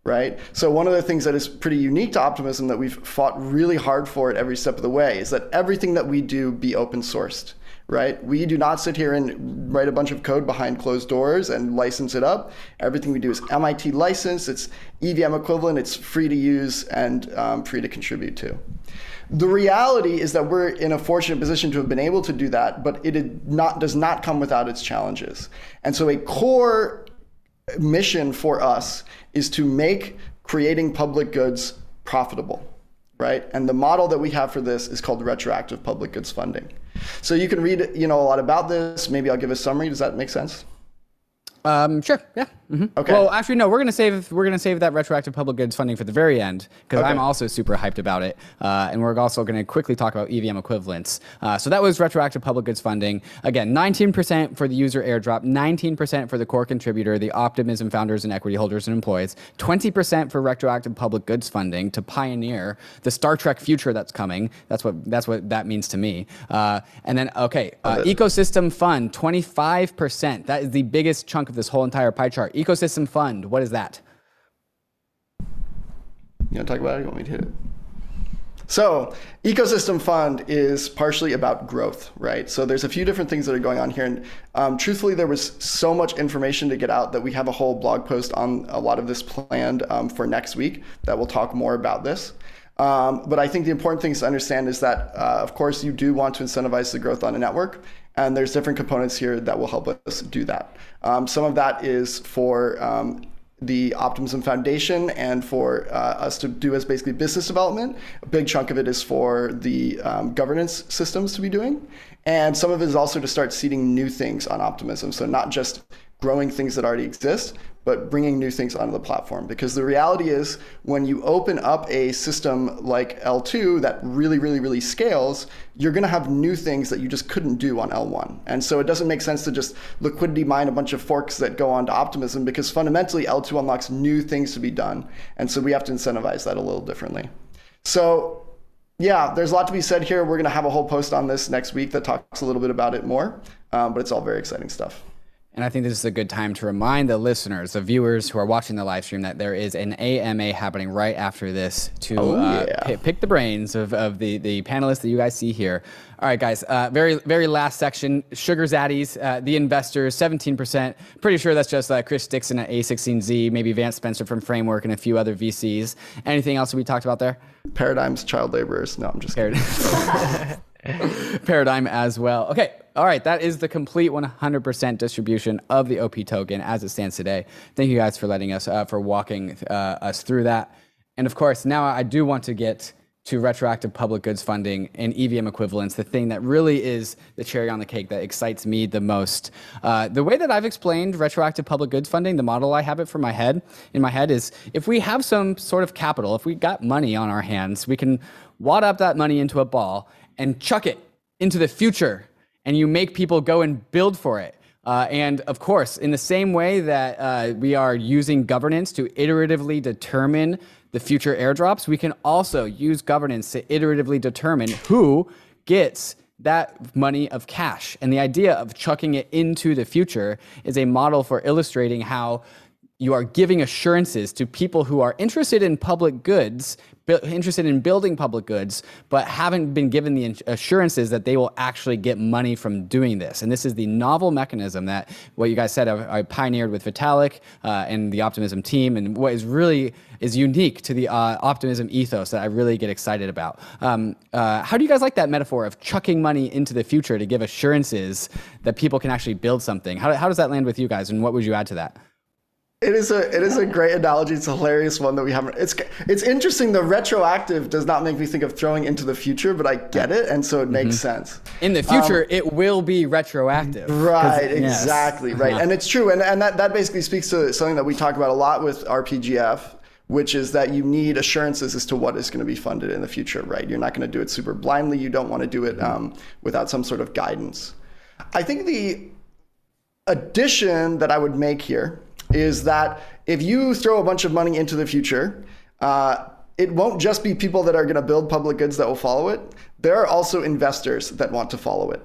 Right. So, one of the things that is pretty unique to Optimism that we've fought really hard for at every step of the way is that everything that we do be open sourced right? We do not sit here and write a bunch of code behind closed doors and license it up. Everything we do is MIT licensed, it's EVM equivalent, it's free to use and um, free to contribute to. The reality is that we're in a fortunate position to have been able to do that, but it not, does not come without its challenges. And so a core mission for us is to make creating public goods profitable right? And the model that we have for this is called retroactive public goods funding. So you can read, you know, a lot about this. Maybe I'll give a summary. Does that make sense?
Um, sure. Yeah. Mm-hmm. Okay. Well, actually, no. We're gonna save we're gonna save that retroactive public goods funding for the very end because okay. I'm also super hyped about it, uh, and we're also gonna quickly talk about EVM equivalents. Uh, so that was retroactive public goods funding. Again, 19% for the user airdrop, 19% for the core contributor, the Optimism founders and equity holders and employees, 20% for retroactive public goods funding to pioneer the Star Trek future that's coming. That's what that's what that means to me. Uh, and then okay, uh, ecosystem fund, 25%. That is the biggest chunk of this whole entire pie chart. Ecosystem Fund, what is that?
You want to talk about it? You want me to hit it? So, Ecosystem Fund is partially about growth, right? So, there's a few different things that are going on here. And um, truthfully, there was so much information to get out that we have a whole blog post on a lot of this planned um, for next week that will talk more about this. Um, but I think the important things to understand is that, uh, of course, you do want to incentivize the growth on a network. And there's different components here that will help us do that. Um, some of that is for um, the Optimism Foundation and for uh, us to do as basically business development. A big chunk of it is for the um, governance systems to be doing. And some of it is also to start seeding new things on Optimism. So not just growing things that already exist, but bringing new things onto the platform. Because the reality is, when you open up a system like L2 that really, really, really scales, you're going to have new things that you just couldn't do on L1. And so it doesn't make sense to just liquidity mine a bunch of forks that go onto Optimism because fundamentally L2 unlocks new things to be done. And so we have to incentivize that a little differently. So yeah, there's a lot to be said here. We're going to have a whole post on this next week that talks a little bit about it more, um, but it's all very exciting stuff.
And I think this is a good time to remind the listeners, the viewers who are watching the live stream, that there is an AMA happening right after this to oh, uh, yeah. p- pick the brains of, of the, the panelists that you guys see here. All right, guys. Uh, very very last section. Sugar Zaddies, uh, the investors, 17%. Pretty sure that's just uh, Chris Dixon at A16Z, maybe Vance Spencer from Framework, and a few other VCs. Anything else we talked about there?
Paradigms, child laborers. No, I'm just kidding.
Paradigm as well. Okay. All right, that is the complete 100% distribution of the OP token as it stands today. Thank you guys for letting us, uh, for walking uh, us through that. And of course, now I do want to get to retroactive public goods funding and EVM equivalents, the thing that really is the cherry on the cake that excites me the most. Uh, the way that I've explained retroactive public goods funding, the model I have it for my head in my head is if we have some sort of capital, if we got money on our hands, we can wad up that money into a ball and chuck it into the future and you make people go and build for it. Uh, and of course, in the same way that uh, we are using governance to iteratively determine the future airdrops, we can also use governance to iteratively determine who gets that money of cash. And the idea of chucking it into the future is a model for illustrating how you are giving assurances to people who are interested in public goods interested in building public goods, but haven't been given the assurances that they will actually get money from doing this. And this is the novel mechanism that what you guys said I, I pioneered with Vitalik uh, and the Optimism team, and what is really is unique to the uh, Optimism ethos that I really get excited about. Um, uh, how do you guys like that metaphor of chucking money into the future to give assurances that people can actually build something? How, how does that land with you guys, and what would you add to that?
It is a it is a great analogy. It's a hilarious one that we haven't. It's it's interesting. The retroactive does not make me think of throwing into the future, but I get it, and so it makes mm-hmm. sense.
In the future, um, it will be retroactive.
Right. Exactly. Yes. Right. Uh-huh. And it's true. And and that that basically speaks to something that we talk about a lot with RPGF, which is that you need assurances as to what is going to be funded in the future. Right. You're not going to do it super blindly. You don't want to do it um, without some sort of guidance. I think the addition that I would make here is that if you throw a bunch of money into the future, uh, it won't just be people that are going to build public goods that will follow it. There are also investors that want to follow it.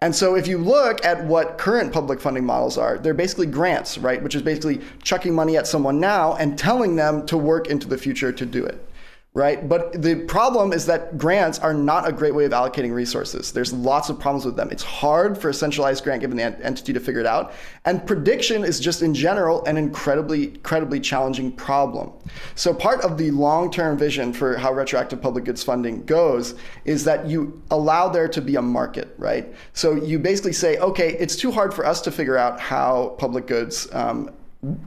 And so if you look at what current public funding models are, they're basically grants, right? Which is basically chucking money at someone now and telling them to work into the future to do it right? But the problem is that grants are not a great way of allocating resources. There's lots of problems with them. It's hard for a centralized grant given the entity to figure it out. And prediction is just in general an incredibly, incredibly challenging problem. So part of the long-term vision for how retroactive public goods funding goes is that you allow there to be a market, right? So you basically say, okay, it's too hard for us to figure out how public goods um,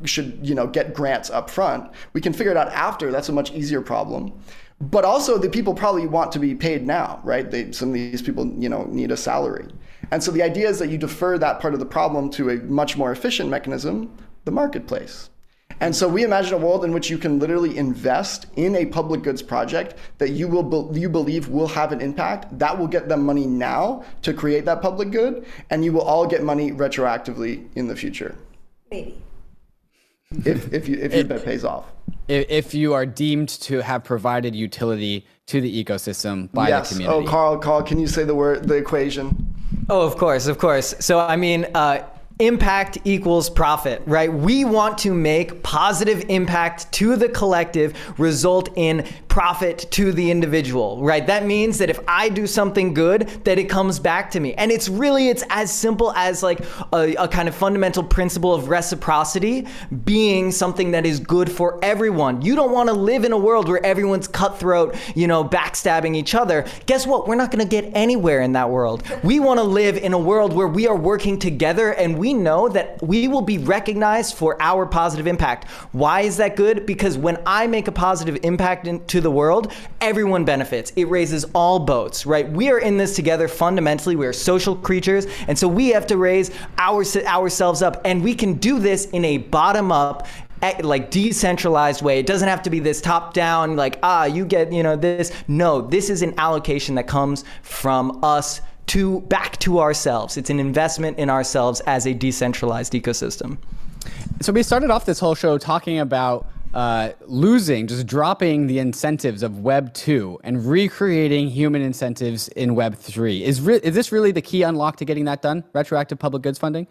should you know get grants up front. We can figure it out after. That's a much easier problem. But also the people probably want to be paid now, right? They, some of these people you know need a salary. And so the idea is that you defer that part of the problem to a much more efficient mechanism, the marketplace. And so we imagine a world in which you can literally invest in a public goods project that you will be, you believe will have an impact. That will get them money now to create that public good, and you will all get money retroactively in the future.
Maybe
if if you if your bet pays off.
If you are deemed to have provided utility to the ecosystem by
yes.
the community.
Oh, Karl, Karl, can you say the word the equation?
Oh, of course, of course. So I mean, uh, impact equals profit, right? We want to make positive impact to the collective result in profit to the individual, right? That means that if I do something good, that it comes back to me. And it's really, it's as simple as like a, a kind of fundamental principle of reciprocity being something that is good for everyone. You don't want to live in a world where everyone's cutthroat, you know, backstabbing each other. Guess what? We're not going to get anywhere in that world. We want to live in a world where we are working together and we know that we will be recognized for our positive impact. Why is that good? Because when I make a positive impact into the the world, everyone benefits. It raises all boats, right? We are in this together fundamentally. We are social creatures. And so we have to raise our, ourselves up. And we can do this in a bottom up, eh, like decentralized way. It doesn't have to be this top down, like, ah, you get, you know, this. No, this is an allocation that comes from us to back to ourselves. It's an investment in ourselves as a decentralized ecosystem.
So we started off this whole show talking about uh, losing, just dropping the incentives of Web 2 and recreating human incentives in Web 3. Is, re- is this really the key unlock to getting that done? Retroactive public goods funding?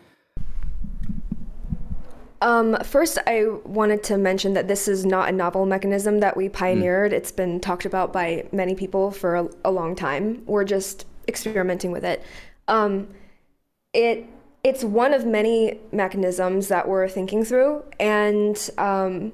Um, first, I wanted to mention that this is not a novel mechanism that we pioneered. Mm. It's been talked about by many people for a, a long time. We're just experimenting with it. Um, it it's one of many mechanisms that we're thinking through, and um,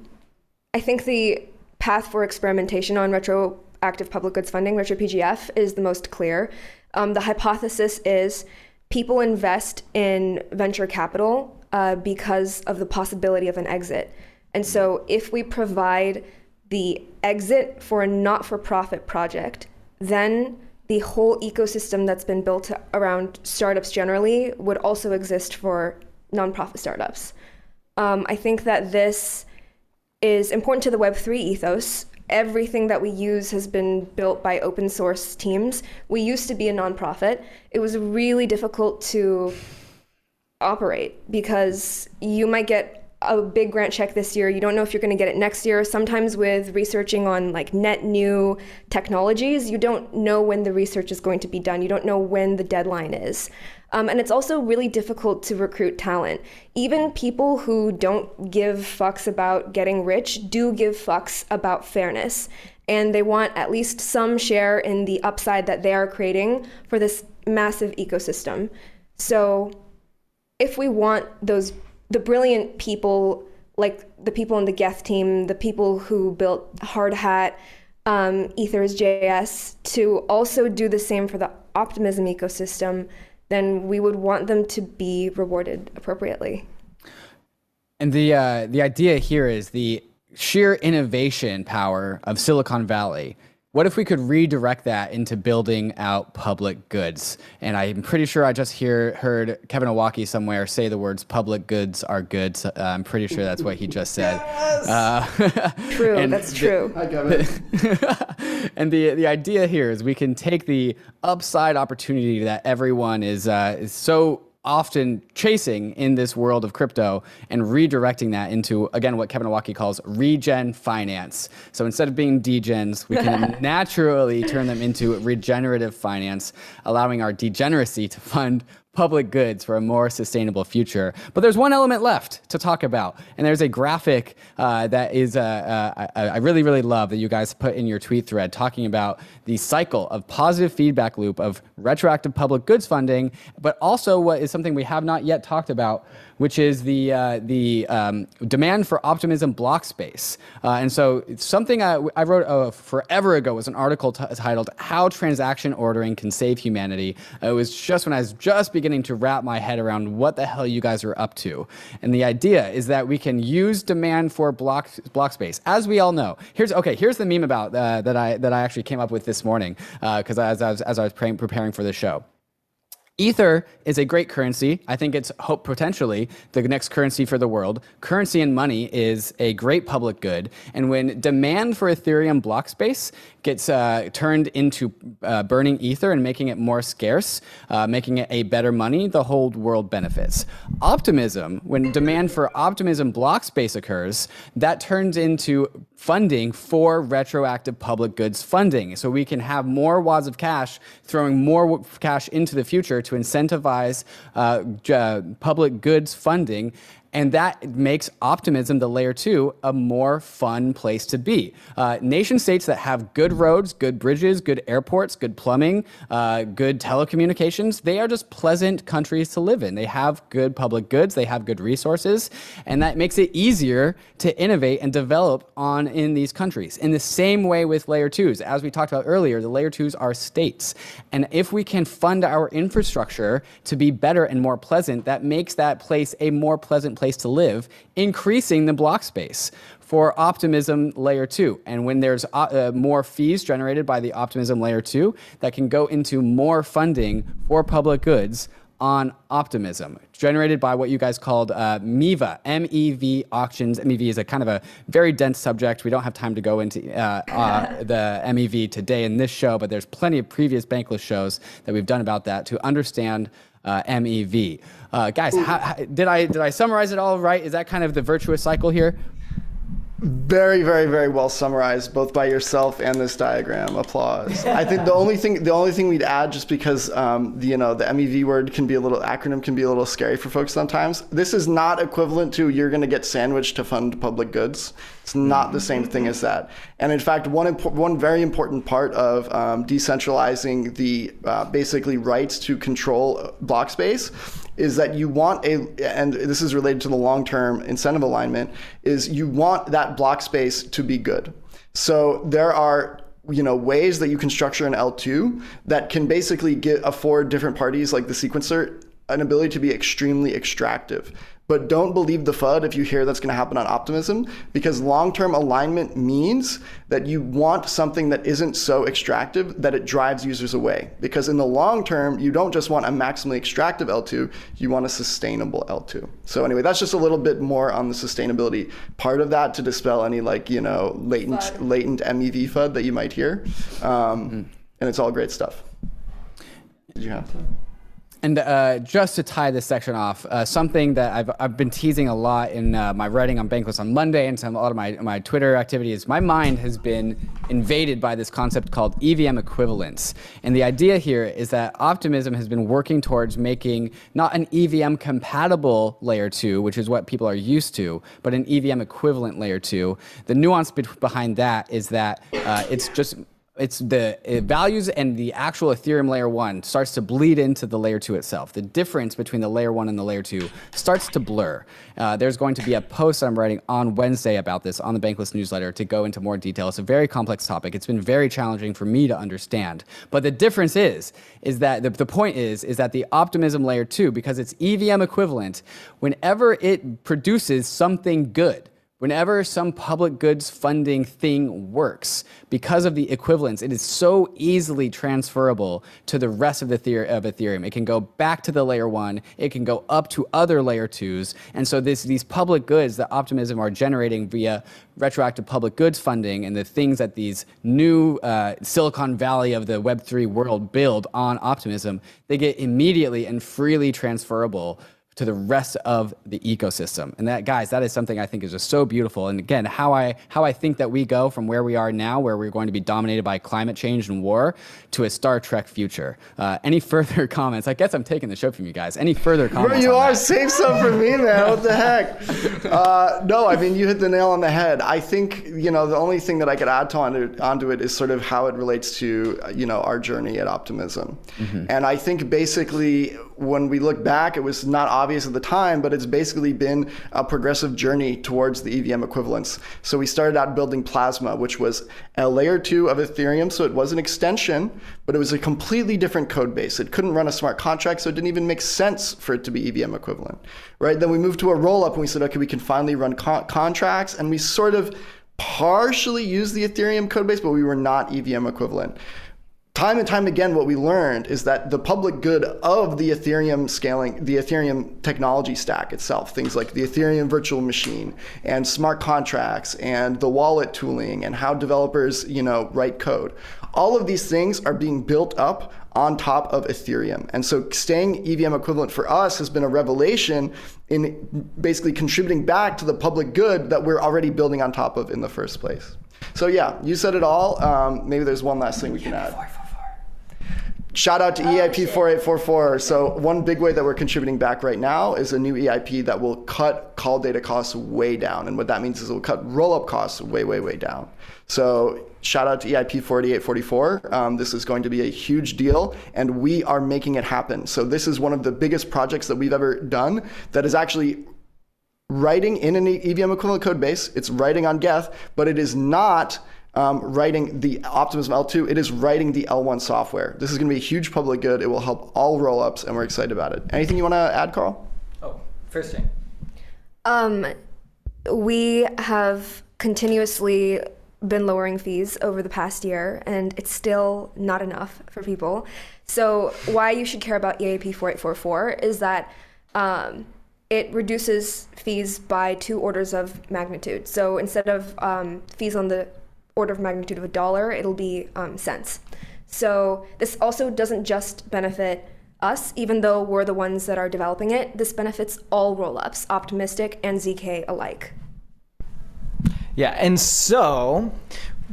I think the path for experimentation on retroactive public goods funding, retro PGF, is the most clear. Um, the hypothesis is people invest in venture capital uh, because of the possibility of an exit. And so if we provide the exit for a not for profit project, then the whole ecosystem that's been built around startups generally would also exist for nonprofit startups. Um, I think that this is important to the Web3 ethos. Everything that we use has been built by open source teams. We used to be a nonprofit. It was really difficult to operate because you might get a big grant check this year. You don't know if you're going to get it next year. Sometimes with researching on like net new technologies, you don't know when the research is going to be done. You don't know when the deadline is. Um, and it's also really difficult to recruit talent. Even people who don't give fucks about getting rich do give fucks about fairness. And they want at least some share in the upside that they are creating for this massive ecosystem. So if we want those, the brilliant people, like the people in the Geth team, the people who built Hardhat, um, Ethers.js, to also do the same for the optimism ecosystem, then we would want them to be rewarded appropriately.
And the uh, the idea here is the sheer innovation power of Silicon Valley what if we could redirect that into building out public goods? And I'm pretty sure I just hear heard Kevin Owocki somewhere say the words "public goods are good." So, uh, I'm pretty sure that's what he just said.
Yes! Uh, true, that's true.
Hi, Kevin.
and the the idea here is we can take the upside opportunity that everyone is uh, is so often chasing in this world of crypto and redirecting that into again what Kevin Owocki calls regen finance. So instead of being degens, we can naturally turn them into regenerative finance, allowing our degeneracy to fund public goods for a more sustainable future. But there's one element left to talk about, and there's a graphic uh, that is uh, uh, I really really love that you guys put in your tweet thread, talking about the cycle of positive feedback loop of retroactive public goods funding, but also what is something we have not yet talked about, which is the uh, the um, demand for optimism block space. Uh, and so something I, I wrote uh, forever ago was an article titled "How Transaction Ordering Can Save Humanity." it was just when I was just beginning to wrap my head around what the hell you guys are up to. And the idea is that we can use demand for block block space, as we all know. Here's okay. Here's the meme about uh, that I that I actually came up with this morning because uh, as, as, as I was preparing for the show. Ether is a great currency. I think it's hope potentially the next currency for the world. Currency and money is a great public good. And when demand for Ethereum block space gets uh, turned into uh, burning ether and making it more scarce, uh, making it a better money, the whole world benefits. Optimism, when demand for optimism block space occurs, that turns into funding for retroactive public goods funding. So we can have more wads of cash throwing more cash into the future to incentivize uh, public goods funding and that makes optimism, the layer two, a more fun place to be. Uh, nation states that have good roads, good bridges, good airports, good plumbing, uh, good telecommunications, they are just pleasant countries to live in. They have good public goods, they have good resources, and that makes it easier to innovate and develop on in these countries. In the same way with layer twos, as we talked about earlier, the layer twos are states. And if we can fund our infrastructure to be better and more pleasant, that makes that place a more pleasant place to live, increasing the block space for Optimism Layer 2. And when there's uh, uh, more fees generated by the Optimism Layer 2, that can go into more funding for public goods on Optimism, generated by what you guys called uh, MEVA, M-E-V auctions. MEV is a kind of a very dense subject. We don't have time to go into uh, uh, the MEV today in this show, but there's plenty of previous Bankless shows that we've done about that to understand uh, MEV. Uh, guys, how, how, did I did I summarize it all right? Is that kind of the virtuous cycle here?
Very, very, very well summarized, both by yourself and this diagram. Applause. I think the only thing, the only thing we'd add, just because um, the, you know the MEV word can be a little acronym can be a little scary for folks sometimes. This is not equivalent to you're going to get sandwiched to fund public goods. It's not the same thing as that. And in fact, one impo- one very important part of um, decentralizing the uh, basically rights to control block space is that you want a, and this is related to the long term incentive alignment, is you want that block space to be good. So there are you know ways that you can structure an L2 that can basically get afford different parties like the sequencer an ability to be extremely extractive. But don't believe the FUD if you hear that's going to happen on Optimism, because long term alignment means that you want something that isn't so extractive that it drives users away. Because in the long term, you don't just want a maximally extractive L2, you want a sustainable L2. So, anyway, that's just a little bit more on the sustainability part of that to dispel any, like, you know, latent, FUD. latent MEV FUD that you might hear. Um, mm. And it's all great stuff. Did you have?
And uh, just to tie this section off, uh, something that I've, I've been teasing a lot in uh, my writing on Bankless on Monday and some a lot of my, my Twitter activities, my mind has been invaded by this concept called EVM equivalence. And the idea here is that Optimism has been working towards making not an EVM compatible layer 2, which is what people are used to, but an EVM equivalent layer 2. The nuance be- behind that is that uh, it's just it's the it values and the actual Ethereum layer one starts to bleed into the layer two itself. The difference between the layer one and the layer two starts to blur. Uh, there's going to be a post I'm writing on Wednesday about this on the Bankless newsletter to go into more detail. It's a very complex topic. It's been very challenging for me to understand. But the difference is, is that the, the point is, is that the optimism layer two, because it's EVM equivalent, whenever it produces something good, whenever some public goods funding thing works, because of the equivalence, it is so easily transferable to the rest of the theory of Ethereum. It can go back to the layer one, it can go up to other layer twos. And so this, these public goods that Optimism are generating via retroactive public goods funding and the things that these new uh, Silicon Valley of the Web3 world build on Optimism, they get immediately and freely transferable to the rest of the ecosystem. And that, guys, that is something I think is just so beautiful. And again, how I how I think that we go from where we are now, where we're going to be dominated by climate change and war, to a Star Trek future. Uh, any further comments? I guess I'm taking the show from you guys. Any further comments?
Bro, you are.
That?
Save some for me, man. What the heck? Uh, no, I mean you hit the nail on the head. I think you know the only thing that I could add to onto, onto it is sort of how it relates to you know our journey at Optimism. Mm-hmm. And I think basically when we look back, it was not obvious at the time, but it's basically been a progressive journey towards the EVM equivalence. So we started out building Plasma, which was a layer two of Ethereum. So it was an extension, but it was a completely different code base. It couldn't run a smart contract, so it didn't even make sense for it to be EVM equivalent, right? Then we moved to a rollup and we said, okay, we can finally run con- contracts. And we sort of partially used the Ethereum code base, but we were not EVM equivalent time and time again, what we learned is that the public good of the Ethereum scaling, the Ethereum technology stack itself, things like the Ethereum virtual machine and smart contracts and the wallet tooling and how developers, you know, write code. All of these things are being built up on top of Ethereum. And so staying EVM equivalent for us has been a revelation in basically contributing back to the public good that we're already building on top of in the first place. So yeah, you said it all. Um, maybe there's one last thing we can add. Shout out to oh, EIP 4844. So, one big way that we're contributing back right now is a new EIP that will cut call data costs way down. And what that means is it will cut roll up costs way, way, way down. So, shout out to EIP 4844. Um, this is going to be a huge deal, and we are making it happen. So, this is one of the biggest projects that we've ever done that is actually writing in an EVM equivalent code base. It's writing on Geth, but it is not um, writing the Optimism L2, it is writing the L1 software. This is going to be a huge public good. It will help all rollups, and we're excited about it. Anything you want to add, Karl?
Oh, first thing.
Um, we have continuously been lowering fees over the past year, and it's still not enough for people. So, why you should care about EIP 4844 is that um, it reduces fees by two orders of magnitude. So, instead of um, fees on the order of magnitude of a dollar, it'll be um, cents. So this also doesn't just benefit us, even though we're the ones that are developing it. This benefits all rollups, Optimistic and ZK alike.
Yeah, and so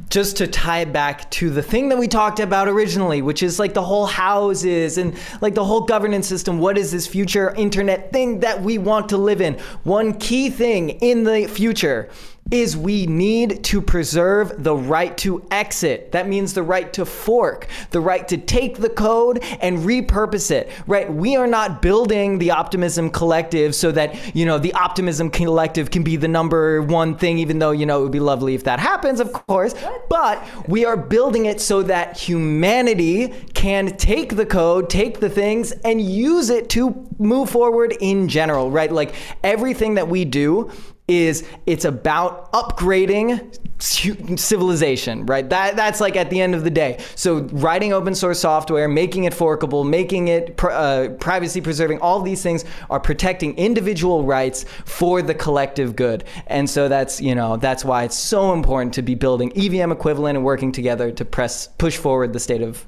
just to tie back to the thing that we talked about originally, which is like the whole houses and like the whole governance system. What is this future internet thing that we want to live in? One key thing in the future is we need to preserve the right to exit. That means the right to fork, the right to take the code and repurpose it, right? We are not building the Optimism Collective so that, you know, the Optimism Collective can be the number one thing, even though, you know, it would be lovely if that happens, of course. But we are building it so that humanity can take the code, take the things, and use it to move forward in general, right? Like everything that we do is it's about upgrading civilization, right? That that's like at the end of the day. So writing open source software, making it forkable, making it uh, privacy preserving, all these things are protecting individual rights for the collective good. And so that's you know that's why it's so important to be building EVM equivalent and working together to press push forward the state of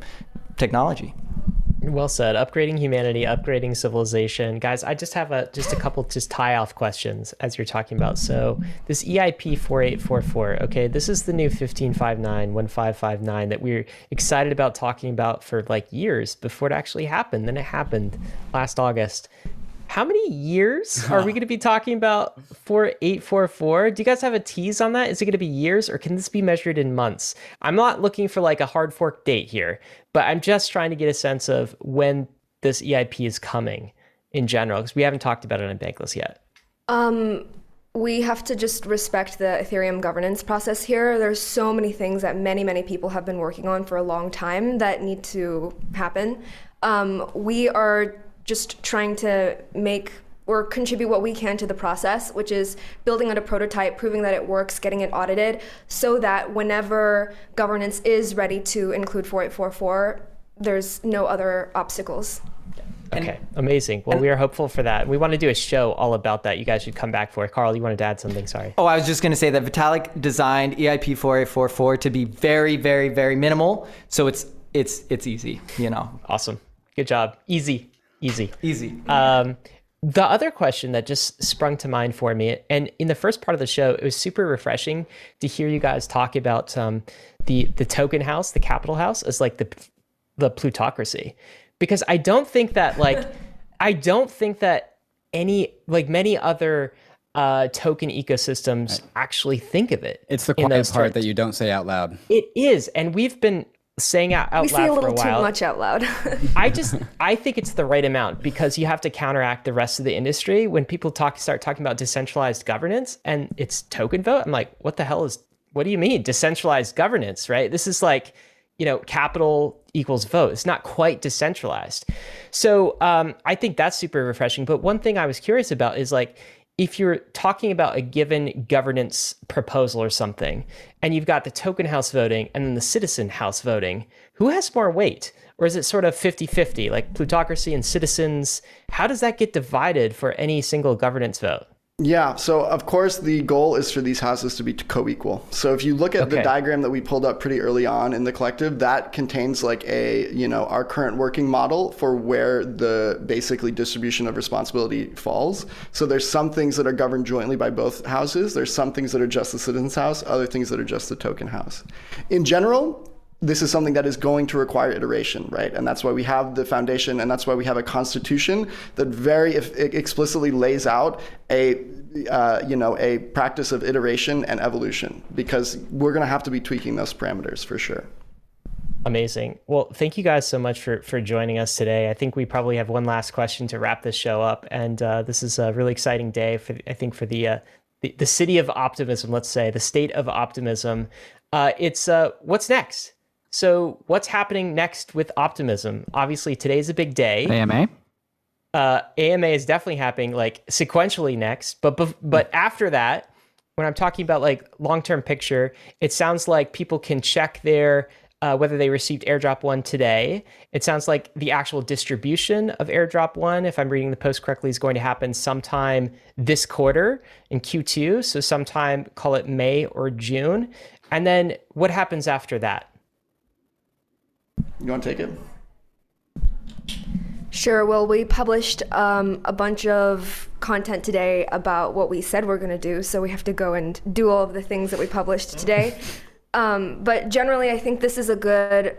technology.
Well said. Upgrading humanity, upgrading civilization, guys. I just have a just a couple just tie off questions as you're talking about. So this EIP four eight four four. Okay, this is the new fifteen five nine one five five nine that we're excited about talking about for like years before it actually happened. Then it happened last August how many years are we going to be talking about 4844? Do you guys have a tease on that? Is it going to be years or can this be measured in months? I'm not looking for like a hard fork date here, but I'm just trying to get a sense of when this EIP is coming in general because we haven't talked about it on Bankless yet.
Um, we have to just respect the Ethereum governance process here. There's so many things that many, many people have been working on for a long time that need to happen. Um, we are just trying to make or contribute what we can to the process, which is building out a prototype, proving that it works, getting it audited, so that whenever governance is ready to include 4844, there's no other obstacles.
Okay, amazing. Well, we are hopeful for that. We want to do a show all about that. You guys should come back for it. Karl, you wanted to add something? Sorry.
Oh, I was just going to say that Vitalik designed EIP 4844 to be very, very, very minimal. So it's it's it's easy, you know.
Awesome. Good job. Easy. Easy.
Easy.
Um, the other question that just sprung to mind for me, and in the first part of the show, it was super refreshing to hear you guys talk about um, the the token house, the capital house, as like the the plutocracy, because I don't think that like I don't think that any like many other uh, token ecosystems actually think of it.
It's the quiet part that you don't say out loud.
It is, and we've been saying out, out
we
loud
say a
for
little
a while.
too much out loud.
I just I think it's the right amount because you have to counteract the rest of the industry when people talk start talking about decentralized governance and it's token vote. I'm like, what the hell is what do you mean decentralized governance, right? This is like, you know, capital equals vote. It's not quite decentralized. So um, I think that's super refreshing. But one thing I was curious about is like if you're talking about a given governance proposal or something, and you've got the token house voting and then the citizen house voting, who has more weight? Or is it sort of 50 50, like plutocracy and citizens? How does that get divided for any single governance vote?
Yeah, so of course the goal is for these houses to be co-equal. So if you look at okay. the diagram that we pulled up pretty early on in the collective, that contains like a, you know, our current working model for where the basically distribution of responsibility falls. So there's some things that are governed jointly by both houses, there's some things that are just the citizens house, other things that are just the token house. In general, this is something that is going to require iteration, right? And that's why we have the foundation, and that's why we have a constitution that very explicitly lays out a, uh, you know, a practice of iteration and evolution, because we're going to have to be tweaking those parameters for sure.
Amazing. Well, thank you guys so much for for joining us today. I think we probably have one last question to wrap this show up, and uh, this is a really exciting day for I think for the. Uh, the, the city of optimism, let's say, the state of optimism. Uh, it's uh, what's next? So, what's happening next with optimism? Obviously, today's a big day.
AMA.
Uh, AMA is definitely happening like sequentially next, but but after that, when I'm talking about like long term picture, it sounds like people can check their uh, whether they received airdrop one today. It sounds like the actual distribution of airdrop one, if I'm reading the post correctly, is going to happen sometime this quarter in Q2. So sometime call it May or June. And then what happens after that?
You want to take it?
Sure. Well, we published um, a bunch of content today about what we said we're going to do, so we have to go and do all of the things that we published today. Um, but generally, I think this is a good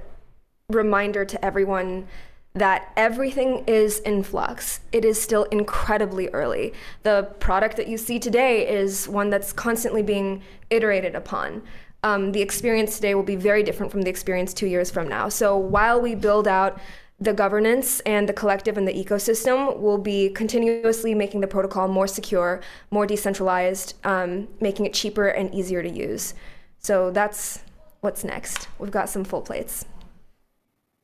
reminder to everyone that everything is in flux. It is still incredibly early. The product that you see today is one that's constantly being iterated upon um, the experience today will be very different from the experience two years from now. So while we build out the governance and the collective and the ecosystem will be continuously making the protocol more secure, more decentralized, um, making it cheaper and easier to use. So that's what's next. We've got some full plates.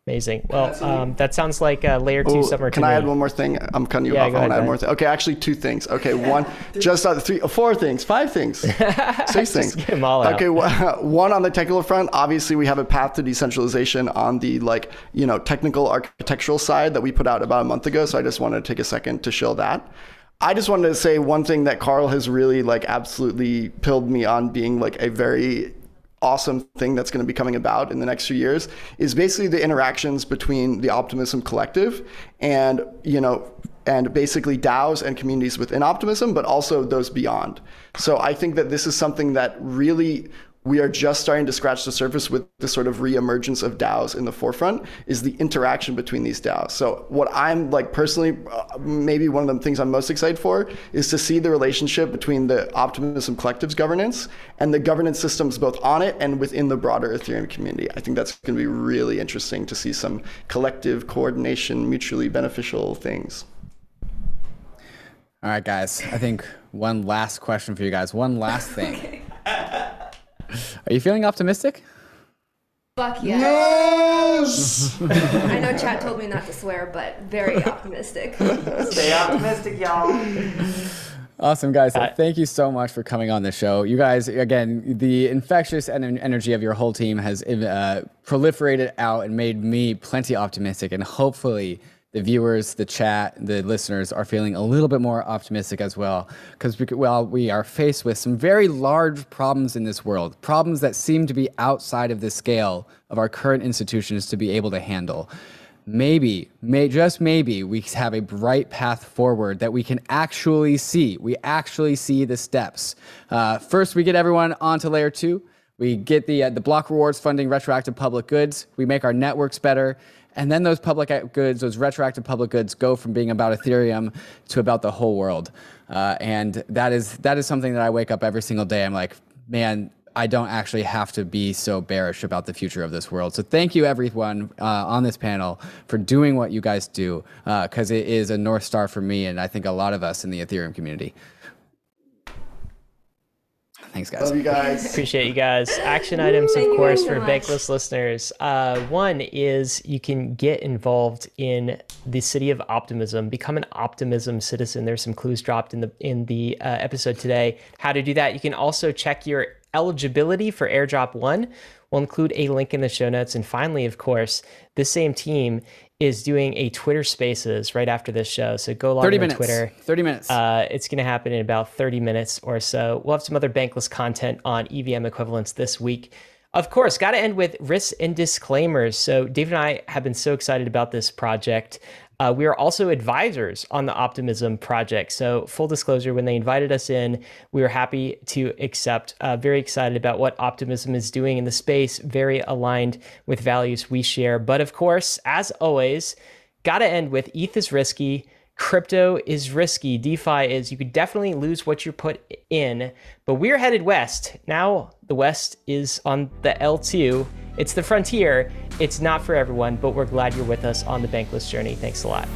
Amazing. Well, um, that sounds like a layer two Ooh, summer.
Can I add one more thing? I'm cutting you yeah, off. I want to add more things. Okay, actually, two things. Okay, one, just uh, three, four things, five things, six things.
Get them all
okay, one on the technical front. Obviously, we have a path to decentralization on the like you know technical architectural side that we put out about a month ago. So I just wanted to take a second to show that. I just wanted to say one thing that Karl has really like absolutely pilled me on being like a very awesome thing that's going to be coming about in the next few years is basically the interactions between the optimism collective and you know and basically DAOs and communities within optimism, but also those beyond. So I think that this is something that really we are just starting to scratch the surface with the sort of reemergence of DAOs in the forefront is the interaction between these DAOs. So what I'm like personally, uh, maybe one of the things I'm most excited for is to see the relationship between the Optimism Collective's governance and the governance systems both on it and within the broader Ethereum community. I think that's going to be really interesting to see some collective coordination, mutually beneficial things.
All right, guys. I think one last question for you guys. One last thing. okay. Are you feeling optimistic?
Fuck yeah. Yes! I know chat told me not to swear, but very optimistic.
Stay optimistic, y'all.
Awesome, guys. Uh, Thank you so much for coming on the show. You guys, again, the infectious energy of your whole team has uh, proliferated out and made me plenty optimistic. And hopefully, the viewers, the chat, the listeners are feeling a little bit more optimistic as well. Because well, we are faced with some very large problems in this world, problems that seem to be outside of the scale of our current institutions to be able to handle. Maybe, may just maybe, we have a bright path forward that we can actually see. We actually see the steps. Uh, first, we get everyone onto layer two. We get the uh, the block rewards funding retroactive public goods. We make our networks better and then those public goods, those retroactive public goods, go from being about Ethereum to about the whole world. Uh, and that is that is something that I wake up every single day. I'm like, man, I don't actually have to be so bearish about the future of this world. So thank you everyone uh, on this panel for doing what you guys do, because uh, it is a north star for me, and I think a lot of us in the Ethereum community. Thanks, guys.
Love you guys.
Appreciate you guys. Action items, of course, for Bankless listeners. Uh, one is you can get involved in the city of optimism, become an optimism citizen. There's some clues dropped in the in the uh, episode today. How to do that? You can also check your eligibility for airdrop one. We'll include a link in the show notes. And finally, of course, the same team is doing a Twitter Spaces right after this show. So go log 30 on
minutes.
Twitter.
30 minutes.
Uh, it's going to happen in about 30 minutes or so. We'll have some other bankless content on EVM equivalence this week. Of course, got to end with risks and disclaimers. So Dave and I have been so excited about this project. Uh, we are also advisors on the Optimism project. So, full disclosure, when they invited us in, we were happy to accept. Uh, very excited about what Optimism is doing in the space, very aligned with values we share. But of course, as always, got to end with ETH is risky. Crypto is risky. DeFi is, you could definitely lose what you put in, but we're headed west. Now the west is on the L2. It's the frontier. It's not for everyone, but we're glad you're with us on the Bankless journey. Thanks a lot.